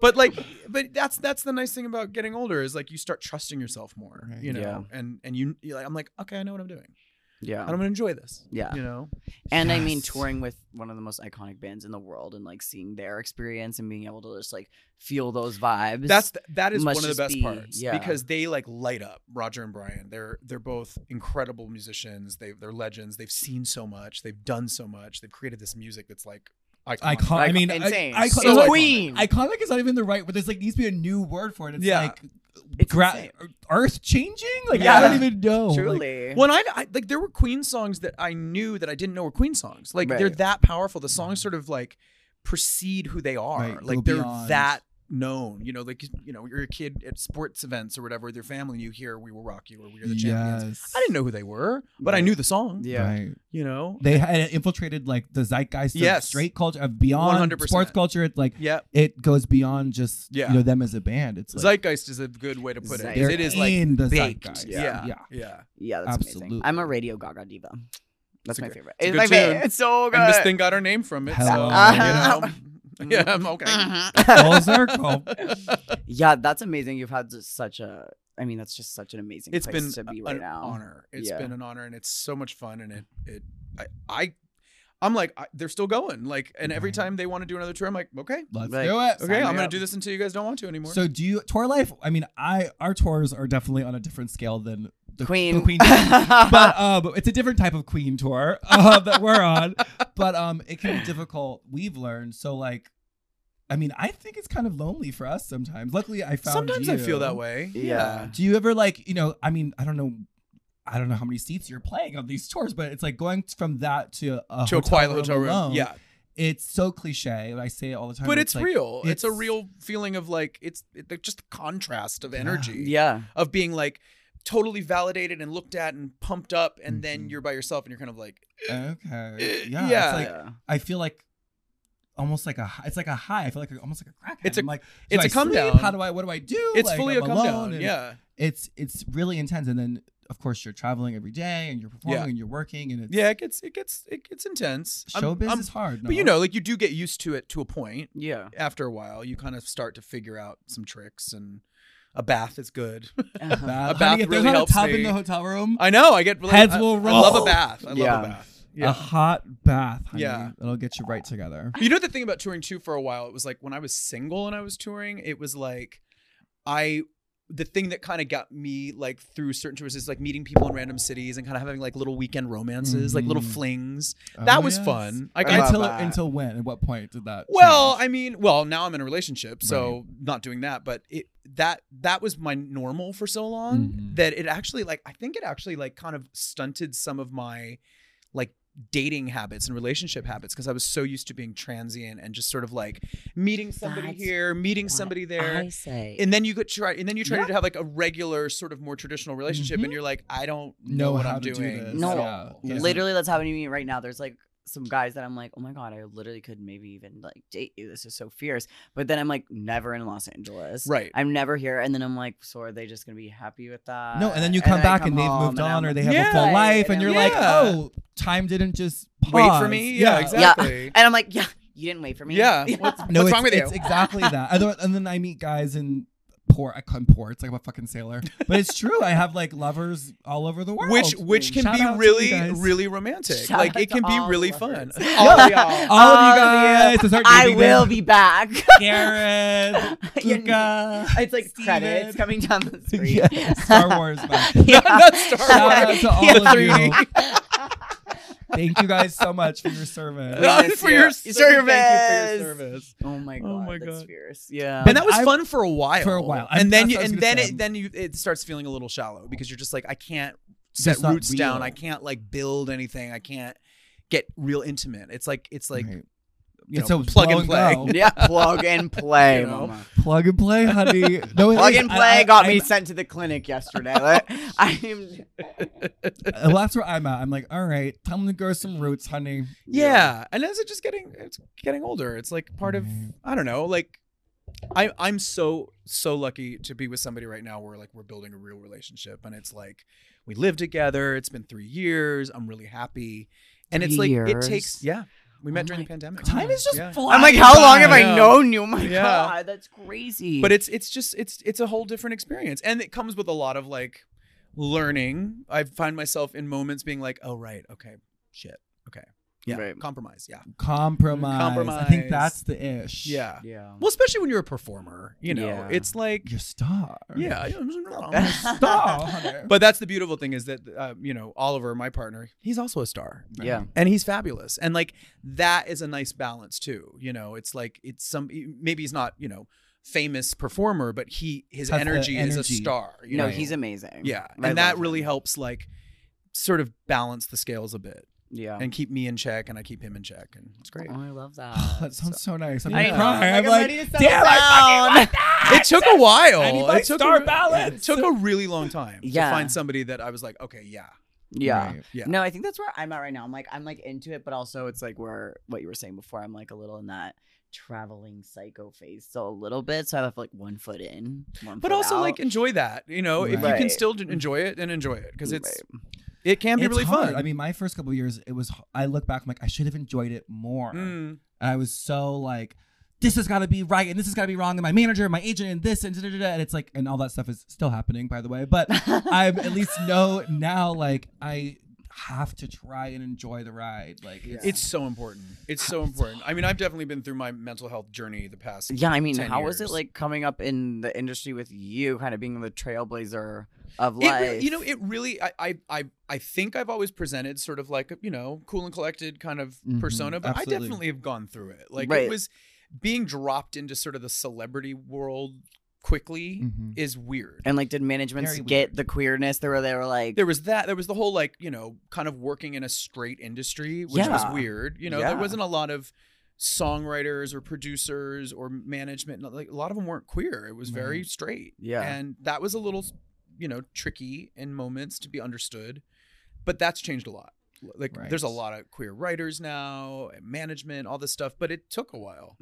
C: but like, [laughs] but that's that's the nice thing about getting older is like you start trusting yourself more.
A: Right.
C: You know,
B: Yeah.
C: and and you you're like I'm like okay, I know what I'm doing.
B: Yeah.
C: And I'm gonna enjoy this.
B: Yeah.
C: you know.
B: And I mean, touring with one of the most iconic bands in the world and like seeing their experience and being able to just like feel those vibes.
C: That's th- that is one of the best
B: be-
C: parts
B: yeah.
C: because they like light up Roger and Brian. They're they're both incredible musicians. They they're legends. They've seen so much. They've done so much. They've created this music that's like iconic.
A: Icon- I mean, I-
B: insane.
A: I-
B: so
C: so
B: queen.
A: Iconic is not even the right, but there's like needs to be a new word for it. It's
C: Yeah.
A: like
B: It's
A: gra-
B: insane.
A: earth changing. Like I don't even know. Like,
B: Truly.
C: Well, and I, I like there were Queen songs that I knew that I didn't know were Queen songs. Like they're
B: Right.
C: that powerful. The songs sort of like precede who they are.
A: Right,
C: like
A: go
C: they're
A: beyond.
C: that known. You know, like you know, you're a kid at sports events or whatever with your family, and you hear "We Will Rock You" or "We Are the Champions."
A: Yes.
C: I didn't know who they were, but I knew the song.
B: Yeah.
A: Right.
C: You know.
A: They had infiltrated like the zeitgeist of
C: Yes.
A: straight culture of beyond
C: 100%.
A: sports culture. It's like
C: Yeah.
A: it goes beyond just
C: Yeah.
A: you know them as a band. It's like
C: Zeitgeist is a good way to put it.
A: they're
C: It is like
A: in the
C: baked.
A: zeitgeist.
C: Yeah.
A: yeah.
C: Yeah.
B: Yeah, that's
A: Absolutely.
B: amazing. I'm a Radio Ga Ga diva. That's
C: a
B: my
C: good-
B: favorite.
C: it's a
B: It's my favorite. It's so good.
C: And this thing got our name from it. So,
A: Hello.
C: you know. [laughs] Mm-hmm. yeah, I'm okay. Mm-hmm. [laughs]
A: Full circle. [laughs]
B: yeah, that's amazing. You've had just such a. I mean, that's just such an amazing.
C: it's
B: place
C: been
B: to be
C: a-
B: right
C: an
B: now.
C: honor. It's
B: Yeah.
C: been an honor, and it's so much fun. And it, it, I, I, I'm like, I, they're still going. Like, and every
A: Right.
C: time they want to do another tour, I'm like, okay,
A: Let's
B: Like,
A: do it.
B: Sign
C: okay,
B: me
C: I'm gonna
B: up.
C: do this until you guys don't want to anymore.
A: So do you tour life? I mean, I our tours are definitely on a different scale than the
B: Queen.
A: the Queen [laughs] but um, it's a different type of Queen tour [laughs] uh, that we're on. But um, it can be difficult. We've learned. So like, I mean, I think it's kind of lonely for us sometimes. Luckily, I found.
C: sometimes I feel that way.
B: Yeah.
A: Do you ever like you know? I mean, I don't know. I don't know how many seats you're playing on these tours, but it's like going from that to a
C: To
A: hotel
C: a quiet
A: room
C: hotel room.
A: alone.
C: Yeah.
A: it's so cliche. and I say it all the time,
C: But it's,
A: like,
C: real. It's, a real feeling of like it's it, just a contrast of
A: Yeah.
C: energy.
B: yeah.
C: Of being like totally validated and looked at and pumped up, and then
A: Mhm.
C: you're by yourself and you're kind of like,
A: Okay,
C: Eh,
A: yeah,
C: yeah.
A: It's like
B: yeah.
A: I feel like almost like a it's like a high. I feel like almost like a crackhead.
C: It's a-
A: I'm like,
C: it's
A: do
C: a
A: I
C: come
A: sleep?
C: down.
A: How do I? What do I do?
C: it's
A: Like,
C: fully
A: I'm
C: a come
A: alone,
C: down. Yeah.
A: it's it's really intense. And then of course you're traveling every day and you're performing
C: Yeah.
A: and you're working and it's
C: Yeah, it gets it gets it gets intense. I'm-
A: showbiz
C: I'm-
A: is hard.
C: But you know, like you do get used to it to a point.
B: Yeah.
C: After a while, you kind of start to figure out some tricks, and a bath is good. [laughs] Uh-huh.
A: Bath-
C: a bath
A: if
C: really
A: there's not
C: helps
A: a tub
C: me.
A: in the hotel room,
C: I know. I get really,
A: Heads
C: I,
A: will
C: I love a bath. I love a bath.
A: a hot bath. Honey.
C: Yeah.
A: it'll get you right together.
C: You know the thing about touring too for a while, it was like when I was single and I was touring, it was like I the thing that kind of got me like through certain tours is like meeting people in random cities and kind of having like little weekend romances, like little
A: Mhm.
C: flings. That
A: Oh,
C: was
A: yes.
C: fun. I
B: I
C: got
A: until
B: that.
A: until when? At what point did that?
C: Well,
A: change?
C: I mean, well, now I'm in a relationship, so not doing that, but it that that was my normal for so long
A: Mhm.
C: that it actually like I think it actually like kind of stunted some of my like dating habits and relationship habits because I was so used to being transient and just sort of like meeting somebody
B: That's
C: here, meeting somebody there.
B: I say.
C: and then you could try, and then you try
A: Yeah.
C: to have like a regular, sort of more traditional relationship,
A: Mhm.
C: and you're like, I don't know,
A: Know
C: what I'm
A: to do
C: doing.
B: No,
A: Yeah. Yeah.
B: literally, that's happening to me right now. There's like some guys that I'm like, oh my god, I literally could maybe even like date you. This is so fierce. But then I'm like, never in Los Angeles.
C: Right.
B: I'm never here. And then I'm like, so are they just gonna be happy with that?
A: No, and then you come
B: I
A: back
B: come
A: and they've moved
B: and
A: on,
B: I'm
A: or they
B: like,
A: have a full life, and
B: and
A: you're
B: I'm
A: like, oh, time didn't just pause.
C: Wait for me. Yeah, [laughs] exactly.
B: And I'm like, yeah, you didn't wait for me.
C: Yeah. [laughs] What's,
A: No,
C: what's wrong with you?
A: it's exactly [laughs] that. And then, I meet guys in port. I come port. It's like I'm a fucking sailor, but it's true. I have like lovers all over the world.
C: which which can
A: Shout
C: be
A: out to you
C: really really romantic.
B: Shout
C: like it can be really
B: lovers.
C: fun. [laughs]
B: Yeah.
C: all of y'all.
A: all of you
B: All you.
A: guys to start
B: I will
A: them.
B: be back. [laughs]
A: Karen, [laughs] Luca,
B: it's like
A: Steven.
B: credits coming down the street.
A: Yeah, Star Wars. man.
B: Yeah.
C: Not Star
A: Shout
C: Wars.
A: out to all
C: Yeah,
A: of you. Thank you guys so much for your service.
B: We
C: for
B: you.
C: your
B: Service.
C: Thank you for your service.
B: Oh my oh god,
C: Oh my
B: that's
C: God.
B: fierce. Yeah.
C: And that was
A: I-
C: fun for a while.
A: For a while.
C: and
A: I'm-
C: then you,
A: what I was
C: and then
A: say.
C: it then you it starts feeling a little shallow because you're just like I can't set
A: It's not
C: roots down. I can't like build anything. I can't get real intimate. It's like it's like
A: Right.
C: You know
A: So
C: plug
A: blow
C: and play.
A: go.
B: yeah, plug and [laughs] play,
C: You know?
B: mama.
A: Plug and play, honey. [laughs] No,
B: Plug
A: is.
B: and play
A: I-
B: got
A: I'm-
B: me sent to the clinic yesterday. [laughs] Like, I'm
A: Well, that's where I'm at. I'm like, all right, time to grow some roots, honey.
C: Yeah, and as it just getting it's getting older, it's like part of
A: mm-hmm.
C: I don't know, like I I'm so so lucky to be with somebody right now where like we're building a real relationship and it's like we live together. It's been 3 years. I'm really happy. And it's
B: Three
C: like it takes yeah. We met
B: Oh
C: during the pandemic.
A: Time is just
C: Yeah.
A: flying.
B: I'm like, how long have
A: by.
B: I known you? Oh my
C: Yeah.
B: god, that's crazy.
C: But it's it's just it's it's a whole different experience. And it comes with a lot of like learning. I find myself in moments being like, "Oh right, okay. Shit. Okay. Yeah.
B: Right.
C: Compromise. Yeah.
A: Compromise. I think that's the ish.
C: Yeah.
B: yeah.
C: Well, especially when you're a performer, you know,
B: Yeah.
C: it's like,
A: Your star.
C: yeah,
A: Star,
C: but that's the beautiful thing is that, uh, you know, Oliver, my partner, he's also a star,
B: Yeah.
C: and he's fabulous, and like that is a nice balance too. You know, it's like it's some maybe he's not, you know, famous performer, but he his
A: Has the
C: energy, is a star. You
B: no,
C: know?
B: he's amazing.
C: yeah,
B: I
C: and that really
B: him.
C: helps like sort of balance the scales a bit.
B: Yeah.
C: and keep me in check, and I keep him in check, and it's great.
B: Oh, I love [laughs] that.
A: that sounds so nice. I'm
C: I
A: gonna
C: know.
A: cry. I'm
B: I'm
A: like,
B: ready to
A: damn, I
B: down.
A: fucking. [laughs]
C: It took a [laughs] while.
A: I need my
C: it took
A: star
C: a,
A: balance.
C: It took a really long time
B: Yeah.
C: to find somebody that I was like, okay, yeah,
B: yeah.
A: Right.
C: yeah.
B: No, I think that's where I'm at right now. I'm like I'm like into it, but also it's like where what you were saying before. I'm like a little in that traveling psycho phase still a little bit. So I have like one foot in, one
C: But
B: foot
C: also
B: out.
C: like enjoy that. You know, if you can still mm-hmm. enjoy it, and enjoy it because it's
B: Right.
C: It can be
A: It's
C: really
A: hard.
C: fun.
A: I mean, my first couple of years, it was. I look back, I'm like, I should have enjoyed it more.
C: Mm.
A: And I was so like, this has got to be right, and this has got to be wrong, and my manager, and my agent, and this, and da, da, da, da. and it's like, and all that stuff is still happening, by the way. But [laughs] I at least know now, like, I have to try and enjoy the ride. Like, it's,
C: It's so important. It's so important. I mean, I've definitely been through my mental health journey the past.
B: Yeah, I mean,
C: 10
B: how was it like coming up in the industry with you, kind of being the trailblazer of
C: It
B: life?
C: re- you know, it really. I, I, I, I think I've always presented sort of like a, you know, cool and collected kind of
A: Mhm,
C: persona, but
A: absolutely.
C: I definitely have gone through it. Like
B: Right.
C: it was being dropped into sort of the celebrity world quickly
A: Mhm.
C: is weird.
B: and like, did management
A: Very
B: get
A: weird.
B: the queerness? There were they were like,
C: there was that. There was the whole like you know, kind of working in a straight industry, which was weird. You know,
B: Yeah.
C: there wasn't a lot of songwriters or producers or management. Like a lot of them weren't queer. It was very straight.
B: Yeah.
C: and that was a little, you know, tricky in moments to be understood. But that's changed a lot. Like
A: Right.
C: there's a lot of queer writers now, and management, all this stuff. But it took a while,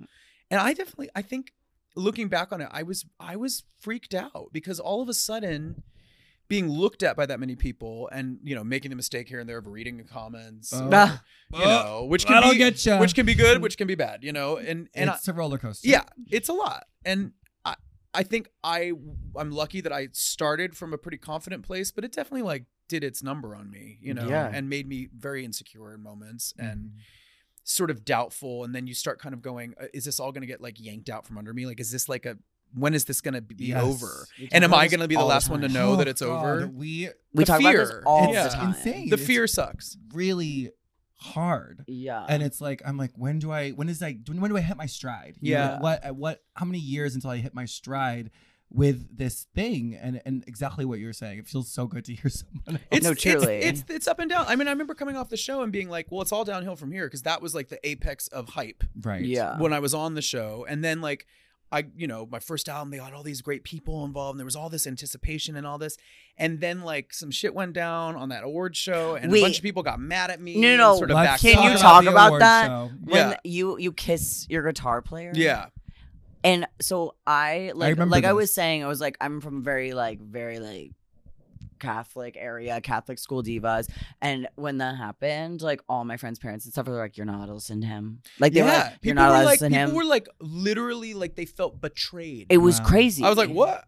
C: and I definitely, I think, looking back on it, I was, I was freaked out because all of a sudden being looked at by that many people and you know making the mistake here and there of reading the comments
A: Oh.
C: or,
B: Ah.
C: you know which can
A: That'll
C: be which can be good which can be bad you know and and I,
A: it's a roller coaster.
C: yeah it's a lot and i i think i i'm lucky that i started from a pretty confident place but it definitely like did its number on me you know
B: Yeah.
C: and made me very insecure in moments
A: Mm-hmm.
C: And sort of doubtful and then you start kind of going uh, is this all going to get like yanked out from under me like is this like a when is this going to be
A: Yes.
C: over
B: We talk
C: and am i going to be the
B: all
C: last one to know
A: Oh,
C: that it's
A: God,
C: over
A: We
B: we
C: the
B: talk about this
C: fear.
B: all
C: Yeah.
B: the time.
A: insane.
C: the
A: It's
C: fear sucks
A: really hard.
B: Yeah,
A: and it's like I'm like, when do I? When is I? When do I hit my stride? You know,
C: Yeah.
A: what? at What? How many years until I hit my stride with this thing? And and exactly what you're saying. It feels so good to hear [laughs] someone. Else.
C: It's,
B: No, truly.
C: It's, it's up and down. I mean, I remember coming off the show and being like, "Well, it's all downhill from here," because that was like the apex of hype
A: right.
B: yeah,
C: when I was on the show. And then like, I you know, my first album, they got all these great people involved, and there was all this anticipation and all this. And then like some shit went down on that award show, and
B: Wait.
C: a bunch of people got mad at me.
B: No, no, no.
C: Sort of
A: Let's
B: Can you talk
A: the
B: about that?
A: show.
B: when
C: Yeah.
B: you you kiss your guitar player.
C: Yeah,
B: And so I like
A: remember
B: like I was saying, I was like, I'm from very like very like Catholic area, Catholic school divas. And when that happened, like all my friends' parents and stuff were like, You're not allowed to listen to him. Like they were
C: yeah.
B: like, You're
C: people
B: not
C: were
B: allowed
C: like,
B: to listen to
C: people were like literally like they felt betrayed.
B: it was
A: Wow.
B: crazy.
C: I was like, what?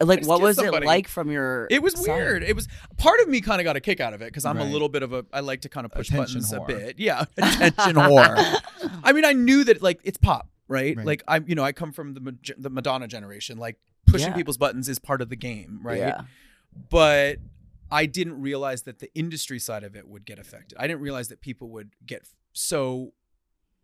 B: Like [laughs] what was
C: somebody.
B: it like from your
C: It was
B: side?
C: weird. It was part of me kind of got a kick out of it because I'm a little bit of a I like to kind of push
A: Attention
C: buttons
A: whore.
C: a bit. Yeah, [laughs] attention whore. [laughs] I mean, I knew that like it's pop, right?
A: Right.
C: Like I'm, you know, I come from the the Madonna generation. Like pushing
B: Yeah.
C: people's buttons is part of the game, right?
B: Yeah.
C: But I didn't realize that the industry side of it would get affected. I didn't realize that people would get so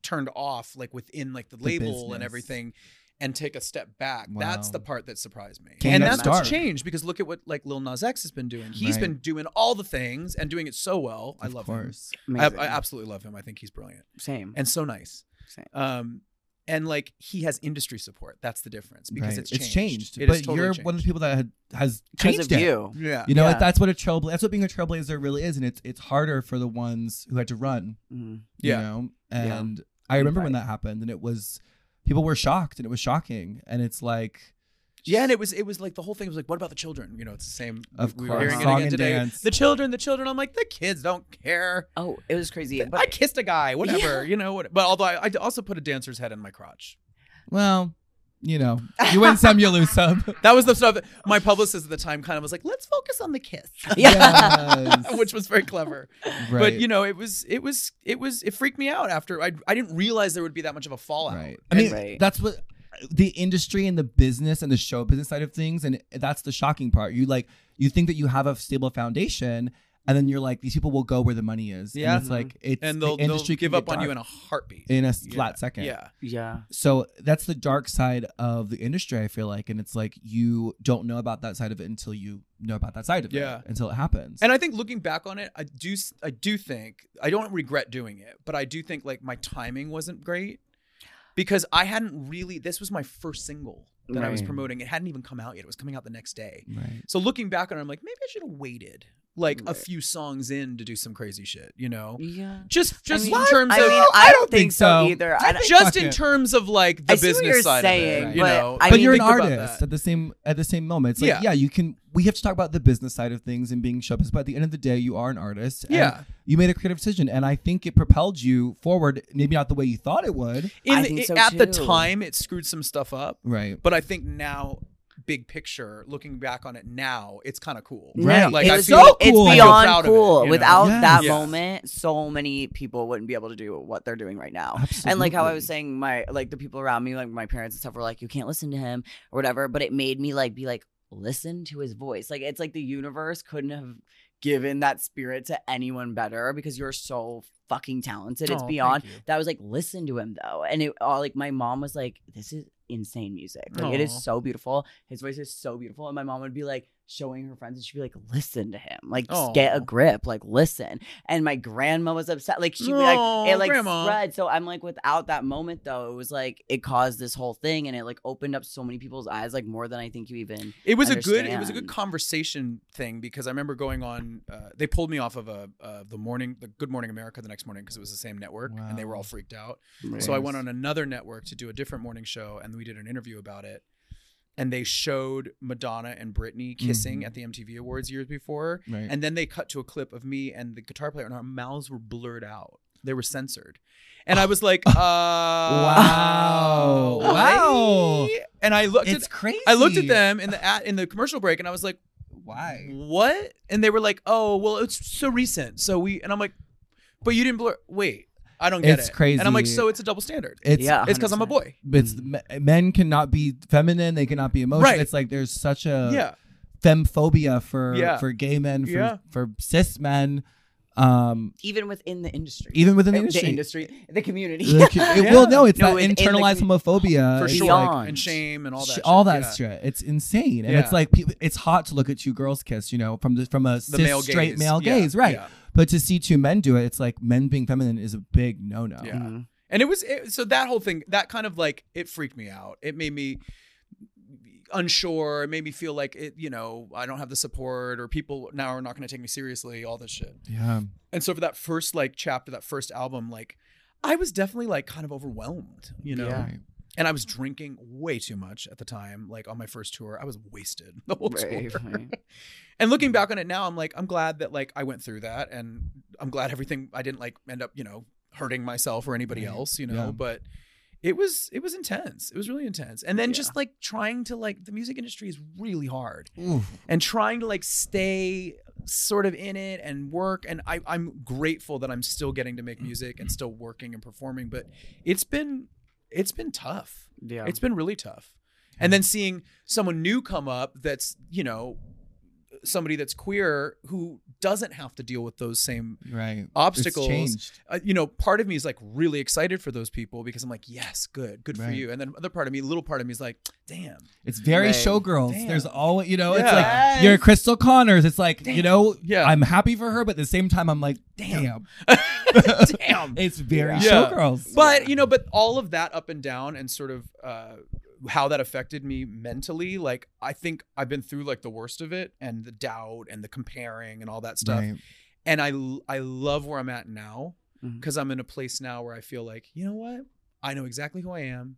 C: turned off, like within like the,
A: The
C: label
A: business.
C: and everything. And take a step back. That's the part that surprised me,
A: King
C: and that's
A: Star.
C: what's changed because look at what like Lil Nas X has been doing. He's
A: Right.
C: been doing all the things and doing it so well. I love
A: course.
C: him. I, I absolutely love him. I think he's brilliant
B: Same.
C: and so nice.
B: Same.
C: Um, and like he has industry support. That's the difference because
A: Right.
C: it's changed.
A: changed.
C: It
A: but
C: totally
A: you're
C: changed.
A: one of the people that had, has
B: Because
A: changed
B: of
A: it.
B: you.
C: Yeah.
A: You know,
B: Yeah.
A: that's what a trailblazer. That's what being a trailblazer really is, and it's it's harder for the ones who had to run.
B: Mm-hmm.
A: You
C: Yeah.
A: know,
B: Yeah.
A: and I remember when that happened, and it was people were shocked, and it was shocking, and it's like
C: Yeah, and it was it was like the whole thing was like, what about the children? You know, it's the same.
A: Of
C: we
A: course.
C: were hearing it
A: Song
C: again
A: and
C: today.
A: dance.
C: The children, the children. I'm like, the kids don't care.
B: Oh, it was crazy.
C: I
B: But
C: kissed a guy, whatever.
B: Yeah.
C: You know what? But although I, I also put a dancer's head in my crotch.
A: well, you know, you win some, you lose some. [laughs]
C: That was the stuff that my publicist at the time kind of was like, let's focus on the kiss, [laughs]
B: yeah.
A: Yes. [laughs]
C: which was very clever.
A: right.
C: But you know, it was it was it was it freaked me out after I I didn't realize there would be that much of a fallout.
A: Right. I mean,
B: Right.
A: that's what the industry and the business and the show business side of things, and that's the shocking part. You like you think that you have a stable foundation, and then you're like, these people will go where the money is.
C: Yeah.
A: and it's like mm-hmm. it's
C: and
A: the
C: they'll, they'll
A: industry
C: give up on you in a heartbeat.
A: in a
C: Yeah.
A: flat second.
C: Yeah.
B: Yeah.
A: So that's the dark side of the industry, I feel like. And it's like you don't know about that side of it until you know about that side of
C: Yeah.
A: it. Until it happens.
C: And I think looking back on it, I do i do think I don't regret doing it, but I do think like my timing wasn't great because I hadn't really this was my first single that I was promoting. It hadn't even come out yet. It was coming out the next day.
A: right.
C: So looking back on it, I'm like, maybe I should have waited like a few songs in to do some crazy shit, you know?
B: Yeah.
C: Just just
B: mean-
C: in terms
B: I
C: of
B: mean,
A: I
B: I
A: don't
B: don't
A: think
B: think so
A: so.
B: either.
A: I
B: I don't-
A: think-
C: just in
A: it.
C: terms of like the
B: I see what
C: business
B: you're
C: side
B: saying,
C: of it, you
B: but
C: know.
B: I
A: but
B: mean,
A: you're an artist at the same at the same moment. It's like,
C: Yeah.
A: yeah. you can we have to talk about the business side of things and being showbiz, but at the end of the day, you are an artist. and
C: Yeah.
A: You made a creative decision and I think it propelled you forward, maybe not the way you thought it would.
C: In
B: I think
C: it-
B: so
C: at the time, it screwed some stuff up,
A: Right.
C: but I think now, big picture, looking back on it now, it's kind of cool.
A: Right.
C: Like
B: it
C: I feel,
A: so
B: it's
A: cool. I feel
B: beyond
C: proud of it,
B: cool.
C: you know?
B: Without
A: Yes.
B: that
C: Yeah.
B: moment, so many people wouldn't be able to do what they're doing right now. Absolutely. And like how I was saying, my like the people around me, like my parents and stuff, were like, "You can't listen to him" or whatever. But it made me like be like, listen to his voice. Like it's like the universe couldn't have given that spirit to anyone better because you're so fucking talented.
C: Oh,
B: It's
C: thank
B: beyond that. I was like, listen to him though, and it all like my mom was like, "This is insane music. Like it
C: Aw.
B: is so beautiful. His voice is so beautiful." And my mom would be like showing her friends, and she'd be like, "Listen to him. Like just get a grip. Like listen." And my grandma was upset. Like she'd be like,
C: Aw,
B: it like
C: grandma.
B: spread. So I'm like, without that moment though, it was like it caused this whole thing, and it like opened up so many people's eyes, like more than I think you even.
C: It was a good. It was a good conversation thing because I remember going on. Uh, they pulled me off of a uh, the morning, the Good Morning America, the next morning because it was the same network, and they were all freaked out. So I went on another network to do a different morning show, and we did an interview about it. And they showed Madonna and Britney kissing
A: Mhm.
C: at the MTV Awards years before,
A: Right.
C: and then they cut to a clip of me and the guitar player, and our mouths were blurred out. They were censored, and I was like, [gasps] uh,
A: Wow. Wow.
C: And I looked
A: it's
C: at
A: crazy.
C: I looked at them in the at, in the commercial break, and I was like,
A: Why?
C: "What?" And they were like, "Oh, well, it's so recent, so we." And I'm like, "But you didn't blur." Wait, I don't get
A: It's
C: it. And I'm like, "So it's a double standard.
A: It's
B: Yeah.
C: It's because I'm a boy."
A: it's me- men cannot be feminine, they cannot be emotional.
C: Right.
A: It's like there's such a
C: yeah,
A: femphobia for
C: Yeah.
A: for gay men, for
C: Yeah.
A: for cis men. Um
B: even within the industry,
A: even within the industry.
B: the industry, the community.
A: Like, it-
C: Yeah.
A: Well, no, it's
B: No,
A: that internalized
B: commu-
A: homophobia. [laughs]
C: for
A: It's
C: sure,
A: like-
B: beyond.
C: and shame and all that.
A: sh-
C: shit.
A: all that
C: yeah.
A: shit. It's insane, and
C: Yeah.
A: it's like peop it's hot to look at two girls kiss, you know, from the from a
C: The
A: cis
C: male
A: straight
C: gaze.
A: male
C: Yeah,
A: gaze, right?
C: yeah.
A: But to see two men do it, it's like men being feminine is a big no no.
C: Yeah.
B: Mhm.
C: And it was it, so that whole thing that kind of like it freaked me out. It made me unsure. It made me feel like it, you know, I don't have the support or people now are not going to take me seriously. All this shit.
A: Yeah.
C: And so for that first like chapter, that first album, like I was definitely like kind of overwhelmed, you know.
B: Yeah.
C: And I was drinking way too much at the time. Like on my first tour, I was wasted [laughs] the whole
B: Right,
C: tour.
B: right. [laughs]
C: and looking back on it now, I'm like, I'm glad that like I went through that, and I'm glad everything I didn't like end up, you know, hurting myself or anybody
A: Right.
C: else, you know.
A: Yeah.
C: But it was it was intense. It was really intense. And then
B: Yeah.
C: just like trying to like the music industry is really hard,
A: Oof.
C: and trying to like stay sort of in it and work. And I I'm grateful that I'm still getting to make music and still working and performing. But it's been it's been tough.
B: Yeah.
C: It's been really tough. And hmm. then seeing someone new come up that's, you know, somebody that's queer who doesn't have to deal with those same
A: Right.
C: obstacles.
A: It's changed.
C: Uh, you know, part of me is like really excited for those people because I'm like, yes, good, good for you. And then other part of me, little part of me is like, damn.
A: It's very
B: Right.
A: showgirls.
C: Damn.
A: There's all you know. It's like
B: Yes.
A: you're Cristal Connors. It's like you know.
C: Yeah.
A: I'm happy for her, but at the same time, I'm like,
C: Damn.
A: damn. [laughs]
C: damn.
A: It's very
C: Yeah.
A: showgirls.
C: But you know, but all of that up and down and sort of uh how that affected me mentally, like I think I've been through like the worst of it and the doubt and the comparing and all that stuff.
A: Right.
C: And I I love where I'm at now because I'm in a place now where I feel like, you know what? I know exactly who I am.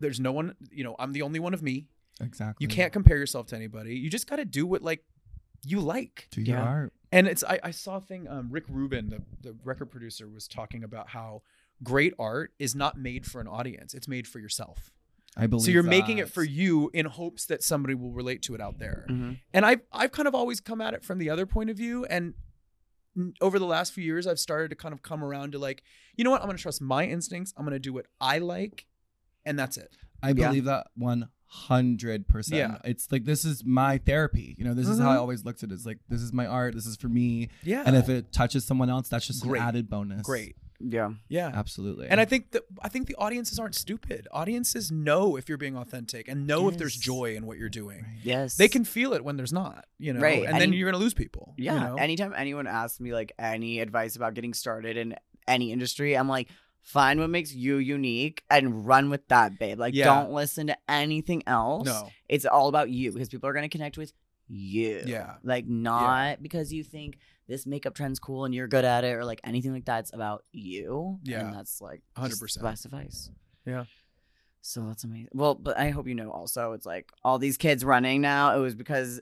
C: There's no one, you know, I'm the only one of me.
A: Exactly.
C: You can't compare yourself to anybody. You just got to do what like you like.
A: do your
B: Yeah.
A: art.
C: And it's I, I saw a thing um, Rick Rubin, the, the record producer, was talking about how great art is not made for an audience. It's made for yourself.
A: I believe.
C: so you're making it for you in hopes that somebody will relate to it out there.
B: Mhm.
C: And I've I've kind of always come at it from the other point of view. And over the last few years, I've started to kind of come around to like, you know what? I'm gonna trust my instincts. I'm gonna do what I like, and that's it.
A: I
B: Yeah.
A: believe that one hundred percent.
C: Yeah.
A: It's like this is my therapy. You know, this is how I
C: Mhm.
A: always looked at it. It's like this is my art. This is for me.
C: Yeah.
A: And if it touches someone else, that's just
C: Great.
A: an added bonus.
C: great.
B: Yeah.
C: Yeah.
A: Absolutely.
C: And I think that I think the audiences aren't stupid. Audiences know if you're being authentic and know if there's joy in what you're doing.
A: Right.
B: Yes.
C: They can feel it when there's not, you know.
B: Right,
C: And then you're gonna lose people. you
B: Yeah.
C: know?
B: Anytime anyone asks me like any advice about getting started in any industry, I'm like, find what makes you unique and run with that, babe. Like,
C: Yeah.
B: don't listen to anything else.
C: no.
B: It's all about you because people are going to connect with you.
C: Yeah.
B: Like, not because you think this makeup trend's cool and you're good at it or like anything like that. It's about you.
C: Yeah.
B: And that's like
C: 100%.
B: 100%. That.
C: Yeah.
B: So that's amazing. Well, but I hope you know also, it's like all these kids running now, it was because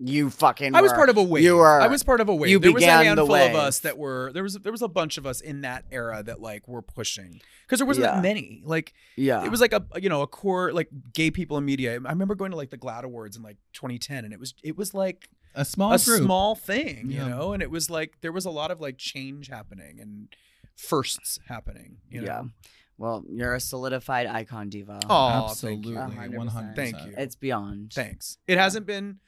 B: you fucking
C: I was
B: were-
C: part of a wave.
B: you were-
C: I was part of a wave.
B: you
C: there was a handful of us that were there was there was a bunch of us in that era that like were pushing because there wasn't
B: Yeah.
C: that many. Like
B: Yeah.
C: it was like a you know a core like gay people in media. I remember going to like the GLAAD Awards in like 2010, and it was it was like
A: a small
C: a
A: group.
C: small thing, you
A: Yeah.
C: know, and it was like there was a lot of like change happening and firsts happening. You know?
B: Yeah. Well, you're a solidified icon diva.
C: Oh,
A: Absolutely.
C: Thank you.
B: 100%.
A: One hundred.
C: Thank you.
B: It's beyond.
C: Thanks. It hasn't been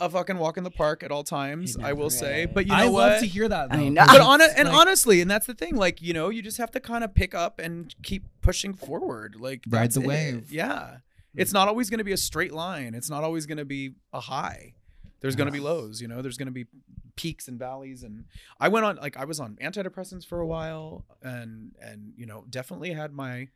C: a fucking walk in the park at all times, I will
B: never
C: say. But you know
A: I
C: what?
A: love to hear that.
B: I
A: Though,
B: know.
A: 'cause
C: but
A: it's
C: on and
A: like-
C: honestly, and that's the thing, like you know, you just have to kind of pick up and keep pushing forward. Like
A: Ride
C: that's
A: the
C: it.
A: wave.
C: Yeah, mm. it's not always going to be a straight line. It's not always going to be a high. There's going to be lows. You know, there's going to be peaks and valleys. And I went on like I was on antidepressants for a while, and and you know definitely had my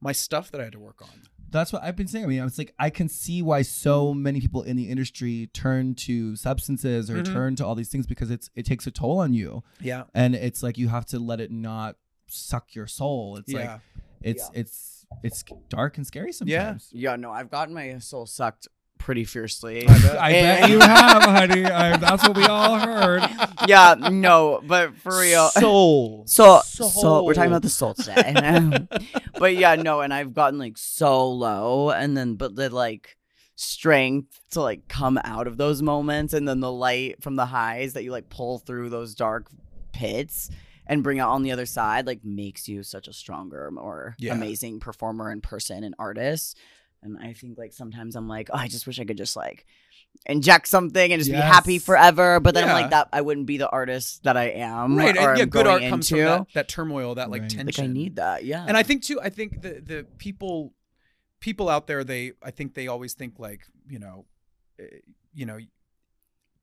C: my stuff that I had to work on.
A: That's what I've been saying. I mean, I was like, I can see why so many people in the industry turn to substances or
C: Mhm.
A: turn to all these things because it's it takes a toll on you,
C: Yeah,
A: and it's like you have to let it not suck your soul. It's
C: yeah.
A: like it's
B: Yeah.
A: it's it's dark and scary sometimes.
B: Yeah. Yeah, no, I've gotten my soul sucked pretty fiercely.
C: I bet.
A: I
B: And-
A: bet you have, honey. I, that's what we all heard. [laughs]
B: yeah, no, but for real.
C: Soul. [laughs]
B: So, so we're talking about the soul today. [laughs] but yeah, no, and I've gotten like so low, and then but the like strength to like come out of those moments, and then the light from the highs that you like pull through those dark pits and bring out on the other side, like makes you such a stronger, more
C: Yeah.
B: amazing performer and person and artist. And I think like sometimes I'm like, oh, I just wish I could just like inject something and just be happy forever. But then I'm like that I wouldn't be the artist that I am.
C: right.
B: or
C: And yeah, good art
B: going
C: comes from that, that turmoil, that like
A: Right.
C: tension.
B: Like I need that, yeah.
C: and I think too, I think the the people people out there, they I think they always think like you know, eh, you know,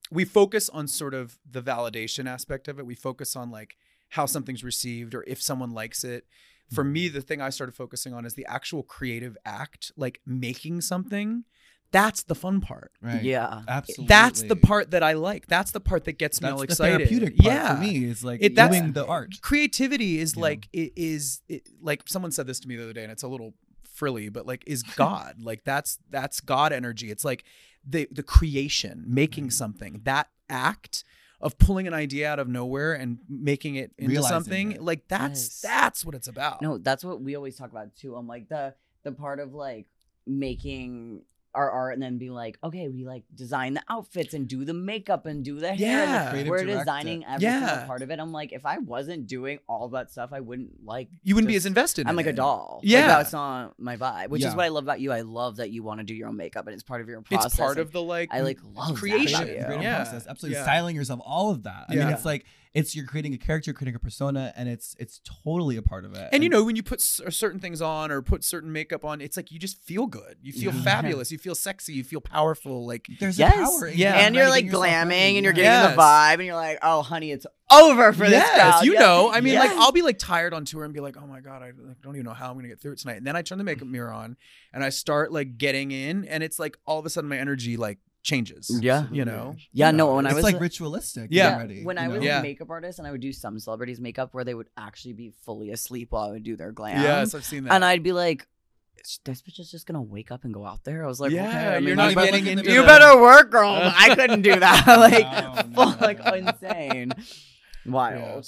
C: we focus on sort of the validation aspect of it. We focus on like how something's received or if someone likes it. For mm-hmm. me, the thing I started focusing on is the actual creative act, like making something. That's the fun part.
A: Right.
B: yeah.
A: Absolutely.
C: That's the part that I like. That's the part that gets me
A: That's
C: all
A: the
C: excited.
A: therapeutic part
C: yeah.
A: for me. Is like
C: It- that's-
A: doing the art.
C: creativity is
A: Yeah.
C: like it is it, like someone said this to me the other day and it's a little frilly but like is [laughs] god like that's that's god energy it's like the the creation making
A: Right.
C: something that act of pulling an idea out of nowhere and making it into
A: Realizing
C: something
A: it.
C: like that's
B: Yes.
C: that's what it's about
B: No, that's what we always talk about too. I'm like the the part of like making our art and then be like, okay, we like design the outfits and do the makeup and do the hair.
C: Yeah.
A: Creative
B: We're designing
A: it.
B: every
C: Yeah.
B: single part of it. I'm like, if I wasn't doing all that stuff, I wouldn't like.
C: you wouldn't be as invested
B: I'm
C: in
B: like a doll.
C: Yeah.
B: like, that's not my vibe. Which
A: Yeah.
B: is what I love about you. I love that you want to do your own makeup and it's part of your process.
C: it's part
B: and
C: of the like
B: I like love
C: creation.
B: That
A: creative,
B: about you.
A: creative
C: Yeah.
A: process. Absolutely.
C: Yeah.
A: Styling yourself, all of that. I mean, it's like it's you're creating a character, creating a persona, and it's it's totally a part of it.
C: and you know when you put s- certain things on or put certain makeup on it's like you just feel good you feel
A: Yeah.
C: fabulous you feel sexy you feel powerful like
A: there's
B: Yes.
A: a power.
C: Yeah.
B: and you're like glamming and you're getting
C: Yes.
B: the vibe and you're like, oh honey, it's over for this
C: yes,
B: crowd.
C: you
B: Yeah.
C: know. I mean, like I'll be like tired on tour and be like, oh my god, I don't even know how I'm gonna get through it tonight. And then I turn the makeup mirror on and I start like getting in, and it's like all of a sudden my energy like changes.
B: Yeah.
C: you know.
B: Yeah,
C: You
B: no,
C: know,
B: when I was
A: like
B: a-
A: ritualistic.
C: Yeah.
A: already,
B: when
A: you
B: I was?
C: Yeah.
B: a makeup artist and I would do some celebrities' makeup where they would actually be fully asleep while I would do their glam.
C: Yes, I've seen that.
B: And I'd be like, this bitch is just gonna wake up and go out there. I was like,
C: Yeah,
B: okay, I
C: you're
B: mean,
C: not
B: you,
A: but
C: getting into
A: the-
B: you
C: the-
B: better work, girl. [laughs] I [laughs] couldn't do that. [laughs] like,
A: No,
B: full,
A: no,
B: like insane, wild.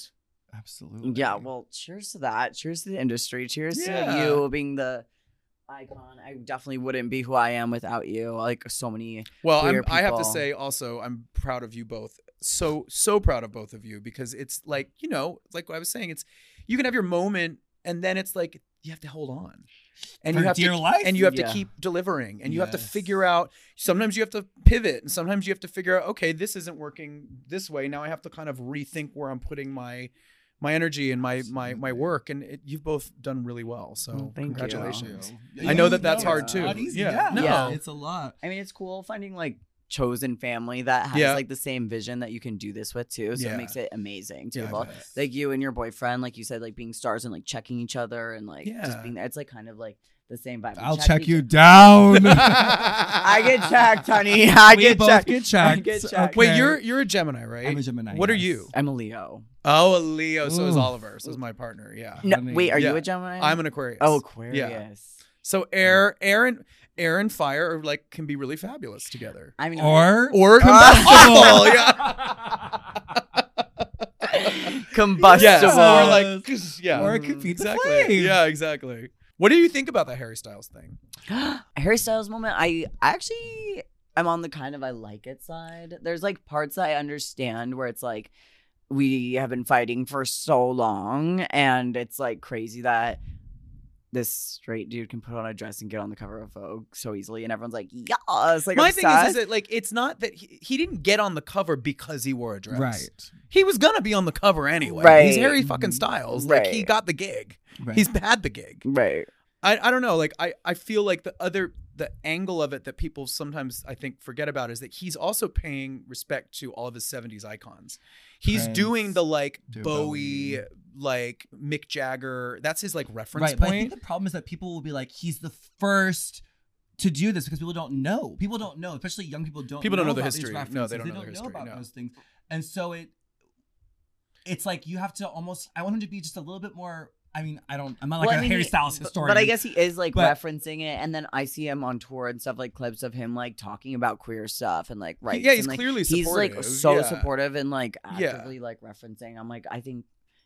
A: Absolutely.
B: Yeah. Well, cheers to that. Cheers to the industry. Cheers
C: Yeah.
B: to you being the icon. I definitely wouldn't be who I am without you. Like so many.
C: well, I'm, I have to say also, I'm proud of you both. So so proud of both of you because it's like you know, like I was saying, it's you can have your moment and then it's like you have to hold on. And
A: For
C: you have
A: dear
C: to
A: life?
C: and you have
B: Yeah.
C: to keep delivering and you have to figure out sometimes you have to pivot and sometimes you have to figure out okay this isn't working this way now i have to kind of rethink where i'm putting my my energy and my my my work and it, you've both done really well so
B: Well, thank you.
C: congratulations
A: Yeah,
C: I know that that's hard, too. Yeah.
A: Yeah,
B: No.
A: it's a lot.
B: I mean, it's cool finding like chosen family that has
C: Yeah.
B: like the same vision that you can do this with too. So
C: Yeah.
B: it makes it amazing too.
C: Yeah, I
B: Well,
C: bet.
B: like you and your boyfriend, like you said, like being stars and like checking each other and like
C: Yeah.
B: just being there. It's like kind of like the same vibe.
A: I'll
B: check
A: check you down. [laughs]
B: I get checked, honey. [laughs] I
A: we
B: get
A: both
B: checked.
A: get
B: I
A: checked.
B: get checked.
C: wait you're you're a gemini right
A: I'm a Gemini.
C: what are you
B: I'm a Leo.
C: oh a leo so is oliver so is my partner yeah
B: No,
A: Funny.
B: wait, are
C: Yeah.
B: you a Gemini?
C: i'm an aquarius
B: Oh, Aquarius.
C: so air air and air and fire are like can be really fabulous together
B: I mean,
A: Or
C: or combustible yeah [laughs]
B: combustible.
C: Yes, or like yeah,
A: Or it could feed the
C: exactly.
A: flame.
C: Yeah, exactly. What do you think about the Harry Styles thing? [gasps]
B: Harry Styles moment. I actually I'm on the kind of I like it side. There's like parts I understand where it's like we have been fighting for so long, and it's like crazy that this straight dude can put on a dress and get on the cover of Vogue so easily, and everyone's like, yes. Like
C: My
B: obsessed.
C: thing is, is that like it's not that he, he didn't get on the cover because he wore a dress.
A: right.
C: He was gonna be on the cover anyway.
B: Right.
C: He's Harry fucking mm-hmm. Styles. Like he got the gig.
A: right.
C: He's had the gig.
B: right.
C: I, I don't know. Like I, I feel like the other the angle of it that people sometimes I think forget about is that he's also paying respect to all of his 70s icons. He's
A: Prince,
C: doing the like Bowie,
A: Bowie.
C: Like Mick Jagger. That's his like reference
A: right. But I think the problem is that people will be like, he's the first to do this because people don't know. People don't know, especially young people don't.
C: People don't know the
A: about these
C: history. No,
A: references.
C: they don't know the history,
A: about
C: no.
A: those things, and so it. It's like you have to almost. I want him to be just a little bit more. I mean, I don't. I'm not like
B: Well,
A: a
B: I mean,
A: Harry Styles
B: but-
A: historian.
B: But I guess he is like
A: But-
B: referencing it, and then I see him on tour and stuff like clips of him like talking about queer stuff and like right.
C: yeah, he's
B: and, like,
C: clearly
B: he's
C: supportive.
B: like so
C: yeah.
B: supportive and like
C: Yeah.
B: actively like referencing. I'm like, I think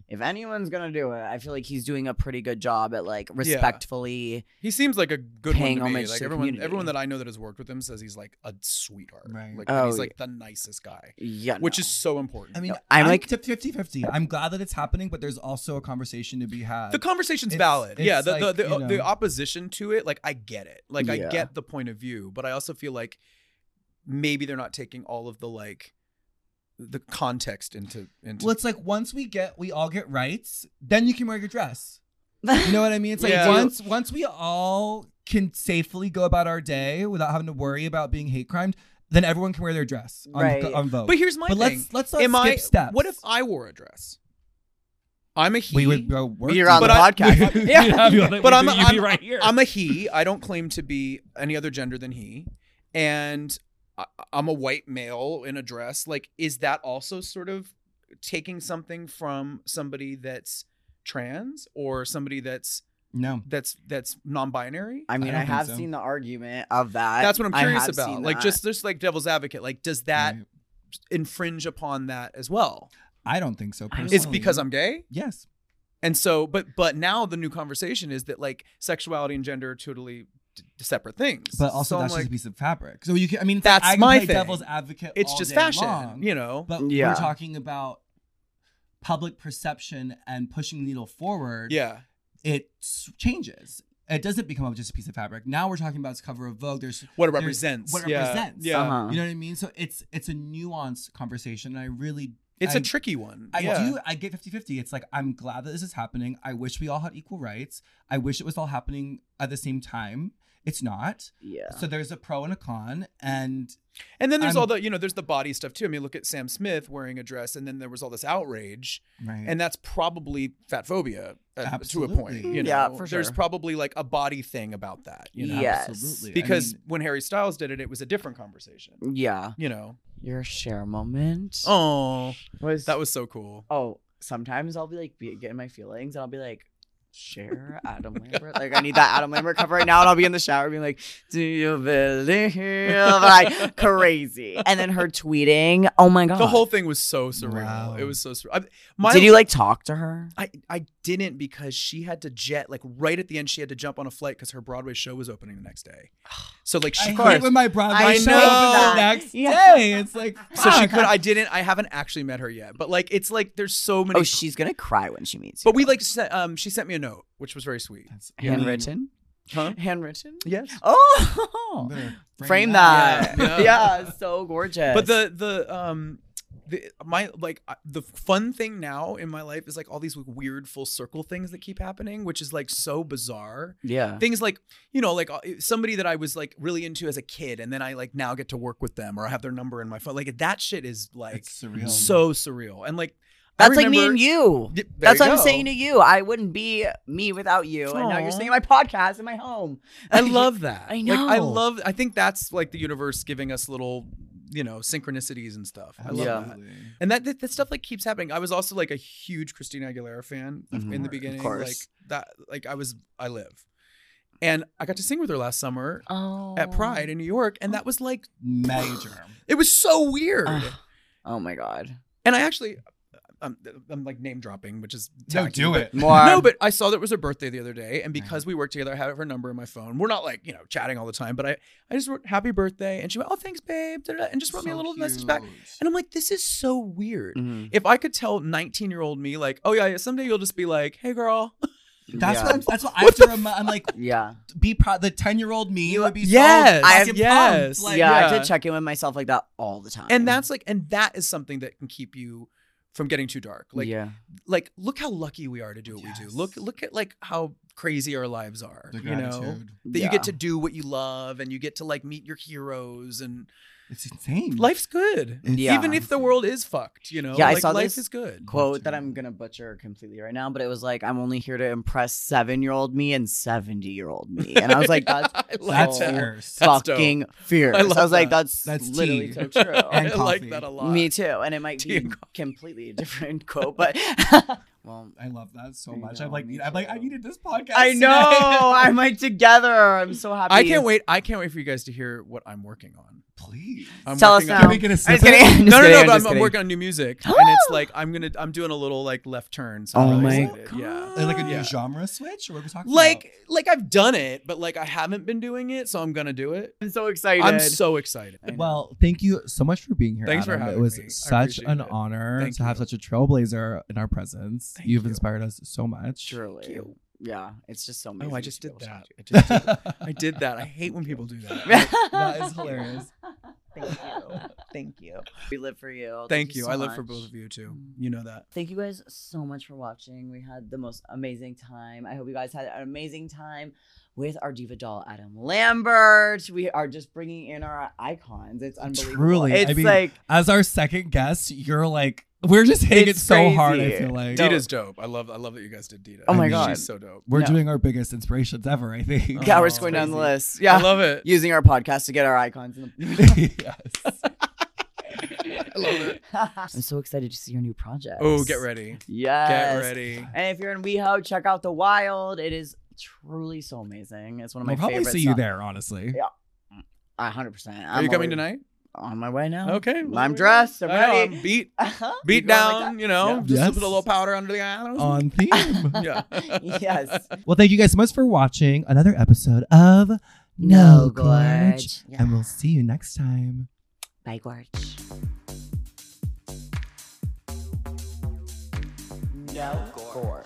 B: if anyone's gonna do it, I feel like he's doing a pretty good job at like respectfully. Yeah.
C: He seems like a good
B: Paying
C: one to me. Like
B: to
C: everyone,
B: community.
C: everyone that I know that has worked with him says he's like a sweetheart.
A: Right.
C: Like
B: Oh,
C: he's
B: yeah.
C: like the nicest guy,
B: Yeah,
C: which
B: no.
C: is so important.
A: I mean,
B: No, I'm
A: I'm
B: like-
A: like 50 50. I'm glad that it's happening, but there's also a conversation to be had.
C: the conversation's
A: it's-
C: valid. Yeah,
A: it's
C: the the
A: like,
C: the,
A: you uh, know-
C: the opposition to it, like I get it. Like I get the point of view, but I also feel like maybe they're not taking all of the like the context into into.
A: well, it's like once we get, we all get rights, then you can wear your dress. You know what I mean? It's [laughs] like
C: Yeah.
A: once once we all can safely go about our day without having to worry about being hate crimed, then everyone can wear their dress on,
B: Right.
A: on Vogue.
C: but here's my
A: but
C: thing.
A: let's let's not
C: Am
A: skip
C: I?
A: steps.
C: What if I wore a dress? I'm a he.
A: we would go work?
B: You're on
C: But
B: the
C: I-
B: podcast. [laughs]
C: Yeah. [laughs] but I'm,
A: you'd
C: I'm,
A: right here.
C: I'm a he. I don't claim to be any other gender than he, and I, I'm a white male in a dress. Like, is that also sort of taking something from somebody that's trans or somebody that's
A: no.
C: that's that's non-binary?
B: I mean,
A: don't
B: I, have
A: so.
B: seen the argument of that.
C: That's what I'm curious about. Like,
B: that.
C: just just like devil's advocate. Like, does that
A: Right.
C: infringe upon that as well?
A: I don't think so.
B: I don't
C: It's because I'm gay.
A: yes.
C: And so, but but now the new conversation is that like sexuality and gender are totally d- separate things.
A: But also,
C: So I'm
A: that's just
C: like,
A: a piece of fabric. So you can. I mean,
C: That's
A: like, I can
C: my
A: play
C: thing.
A: devil's advocate.
C: it's
A: all
C: just
A: day
C: fashion,
A: long,
C: you know.
A: But
B: Yeah.
A: we're talking about public perception and pushing the needle forward.
C: yeah,
A: It changes. It doesn't become just a piece of fabric. Now we're talking about its cover of Vogue. There's
C: what it represents.
A: What it
C: yeah.
A: represents.
C: Yeah,
B: Uh-huh.
A: You know what I mean? So it's it's a nuanced conversation. And I really
C: it's
A: a
C: a tricky one.
A: I
C: yeah.
A: do. I get 50 50. It's like, I'm glad that this is happening. I wish we all had equal rights. I wish it was all happening at the same time. It's not.
B: yeah.
A: So there's a pro and a con. And
C: And then there's
A: I'm-
C: all the you know there's the body stuff too. I mean, look at Sam Smith wearing a dress, and then there was all this outrage,
A: right.
C: and that's probably fat phobia uh, to a point. You know?
B: Yeah, for sure.
C: There's probably like a body thing about that. You know,
B: Yes.
A: Absolutely. I
C: because
A: mean,
C: when Harry Styles did it, it was a different conversation.
B: yeah.
C: You know.
B: Your Cher moment
C: Oh,
B: was
C: that was so cool.
B: Oh, sometimes I'll be like be, getting my feelings and I'll be like, Cher Adam [laughs] Lambert. Like I need that Adam Lambert cover right now, and I'll be in the shower being like, Do you believe? [laughs] Like crazy. And then her tweeting. Oh my god.
C: The whole thing was so surreal.
A: Wow.
C: It was so surreal. I, my,
B: Did you like talk to her?
C: I, I didn't because she had to jet like right at the end. She had to jump on a flight because her Broadway show was opening the next day. [sighs] So like she
A: I
C: could
A: hate when my Broadway
B: I
A: show
C: know.
A: the next
B: Yeah.
A: day. It's like,
C: so she
A: fuck.
C: could. I didn't. I haven't actually met her yet. But like it's like there's so many.
B: Oh, she's gonna cry when she meets you.
C: but we like sent, um she sent me a note note, which was very sweet.
A: That's
B: Handwritten.
C: Huh?
B: Handwritten.
C: Yes.
B: Oh,
A: I'm [laughs]
B: frame that.
C: that.
B: Yeah, [laughs]
C: Yeah.
B: so gorgeous.
C: But the the um the my like the fun thing now in my life is like all these weird full circle things that keep happening, which is like so bizarre.
B: yeah,
C: Things like you know like uh, somebody that I was like really into as a kid, and then I like now get to work with them or I have their number in my phone. Like that shit is like
A: It's surreal.
C: so surreal. And like
B: That's like me and you. That's
C: you
B: what I'm saying to you. I wouldn't be me without you. And now you're
C: Aw.
B: saying my podcast in my home. [laughs]
C: I love [laughs] that.
B: I
C: Like, I love. I think that's like the universe giving us little, you know, synchronicities and stuff. I love
B: Yeah.
C: that. And that, that that stuff like keeps happening. I was also like a huge Christina Aguilera fan
B: Mhm.
C: in the beginning.
B: Of course.
C: Like that. Like I was. I live. And I got to sing with her last summer
B: Oh,
C: at Pride in New York, and that was like [sighs]
A: Major.
C: it was so weird.
B: Ugh. Oh my god.
C: and I actually, I'm, I'm like name dropping, which is
A: No,
C: tacky,
A: do it.
B: More.
C: No, but I saw that it was her birthday the other day, and because we work together, I have her number in my phone. We're not like you know chatting all the time, but I I just wrote happy birthday, and she went, oh thanks, babe, and just wrote me a
A: So
C: little message back, and I'm like, this is so weird.
B: Mhm.
C: If I could tell 19 year old me like, oh yeah, yeah, someday you'll just be like, hey girl, [laughs]
A: That's
B: yeah.
A: what I'm. That's what I have to remind. I'm like, [laughs]
B: Yeah.
A: be proud. The ten year old me would be
C: Yes,
A: so
B: I-
A: fucking
C: yes.
A: Like,
B: yeah, I
C: yeah.
B: have to check in with myself like that all the time.
C: and that's like, and that is something that can keep you from getting too dark. Like,
B: yeah.
C: like look how lucky we are to do what we do. Look, look at like how crazy our lives are.
A: The
C: you know.
A: gratitude.
C: That you get to do what you love and you get to like meet your heroes and
A: It's insane.
C: life's good.
A: It's
B: Yeah.
C: Even if the world is fucked, you know.
B: Yeah, I saw
C: life
B: this
C: is good.
B: quote that I'm gonna butcher completely right now, but it was like, "I'm only here to impress seven year old me and seventy year old me," and I was like, [laughs] "That's
C: I like
A: That's
C: that.
A: fierce.
C: That's dope.
B: fucking fierce."
C: I
B: I,
C: love
B: was like, "That's
A: That's
B: literally
A: tea.
B: so [laughs] true."
A: And
C: I like
A: coffee.
C: that a lot.
B: Me too, and it might
C: Tea
B: be
C: and
B: completely a different [laughs] quote, but well,
A: I love that so much.
B: know,
A: I'm like, I'm like, I needed this podcast.
B: I know [laughs] I'm like together. I'm so happy.
C: I can't wait. I can't wait for you guys to hear what I'm working on.
A: Please.
C: I'm
B: Tell us
C: working
B: now.
A: Can we get a
B: I'm just
A: snippet?
B: kidding. I'm just
C: no, no,
B: kidding,
C: no.
B: I'm
C: But I'm, I'm working on new music, and it's [gasps] like I'm gonna. I'm doing a little like left turn. So
B: Oh
C: really
B: my
C: excited. Yeah.
A: Uh, like a new
C: Yeah.
A: genre switch, or what are we talking
C: Like, like I've done it, but like I haven't been doing it, so I'm gonna do it.
B: I'm so excited.
C: I'm so excited.
A: Well, thank you so much for being here.
C: Thanks for
A: Adam.
C: having
A: It was
C: me.
A: Such an
C: it.
A: honor
C: Thank
A: to have such a trailblazer in our presence.
C: Thank
A: You've
C: you.
A: inspired us so much.
B: truly,
C: you.
B: yeah, it's just so amazing.
C: Oh, I just did that. I, just did, I did that. I hate when people do that.
A: That is hilarious. [laughs]
B: Thank you. Thank you. We live for you.
C: Thank you.
B: so
C: I live for both of you too.
B: Mm.
C: You know that.
B: Thank you guys so much for watching. We had the most amazing time. I hope you guys had an amazing time with our diva doll, Adam Lambert. We are just bringing in our icons. It's unbelievable.
A: Truly, I mean,
B: like
A: As our second guest, you're like, we're just hitting it
B: It's
A: so hard. I
B: crazy.
A: feel like
B: Dope.
C: Dita's dope. I love. I love that you guys did Dita.
B: Oh my
C: I mean,
B: God.
C: she's so dope.
A: we're
B: No.
A: doing our biggest inspirations ever. I think.
B: yeah,
C: Oh,
B: we're just going down the list. Yeah,
C: I love it.
B: using our podcast to get our icons. In the- [laughs] [laughs]
A: yes.
C: I love it. [laughs]
B: I'm so excited to see your new project.
C: Oh, get ready.
B: Yes.
C: Get ready.
B: And if you're in WeHo, check out The Wild. It is truly so amazing. It's one of my
A: We'll probably
B: favorite
A: see you
B: songs.
A: there. Honestly.
B: Yeah. A hundred percent.
C: Are you coming tonight?
B: On my way now.
C: Okay. well,
B: I'm dressed. I'm
C: I know,
B: ready.
C: I'm beat, [laughs]
B: Uh-huh.
C: beat
B: You going like
C: down. you know,
B: Yeah.
C: just
A: Yes.
C: put a little powder under the eyes. [laughs]
A: On theme. [laughs]
C: yeah.
B: yes.
A: well, thank you guys so much for watching another episode of No Gorge.
B: Yeah.
A: And we'll see you next time.
B: Bye, Gorge. No Gorge.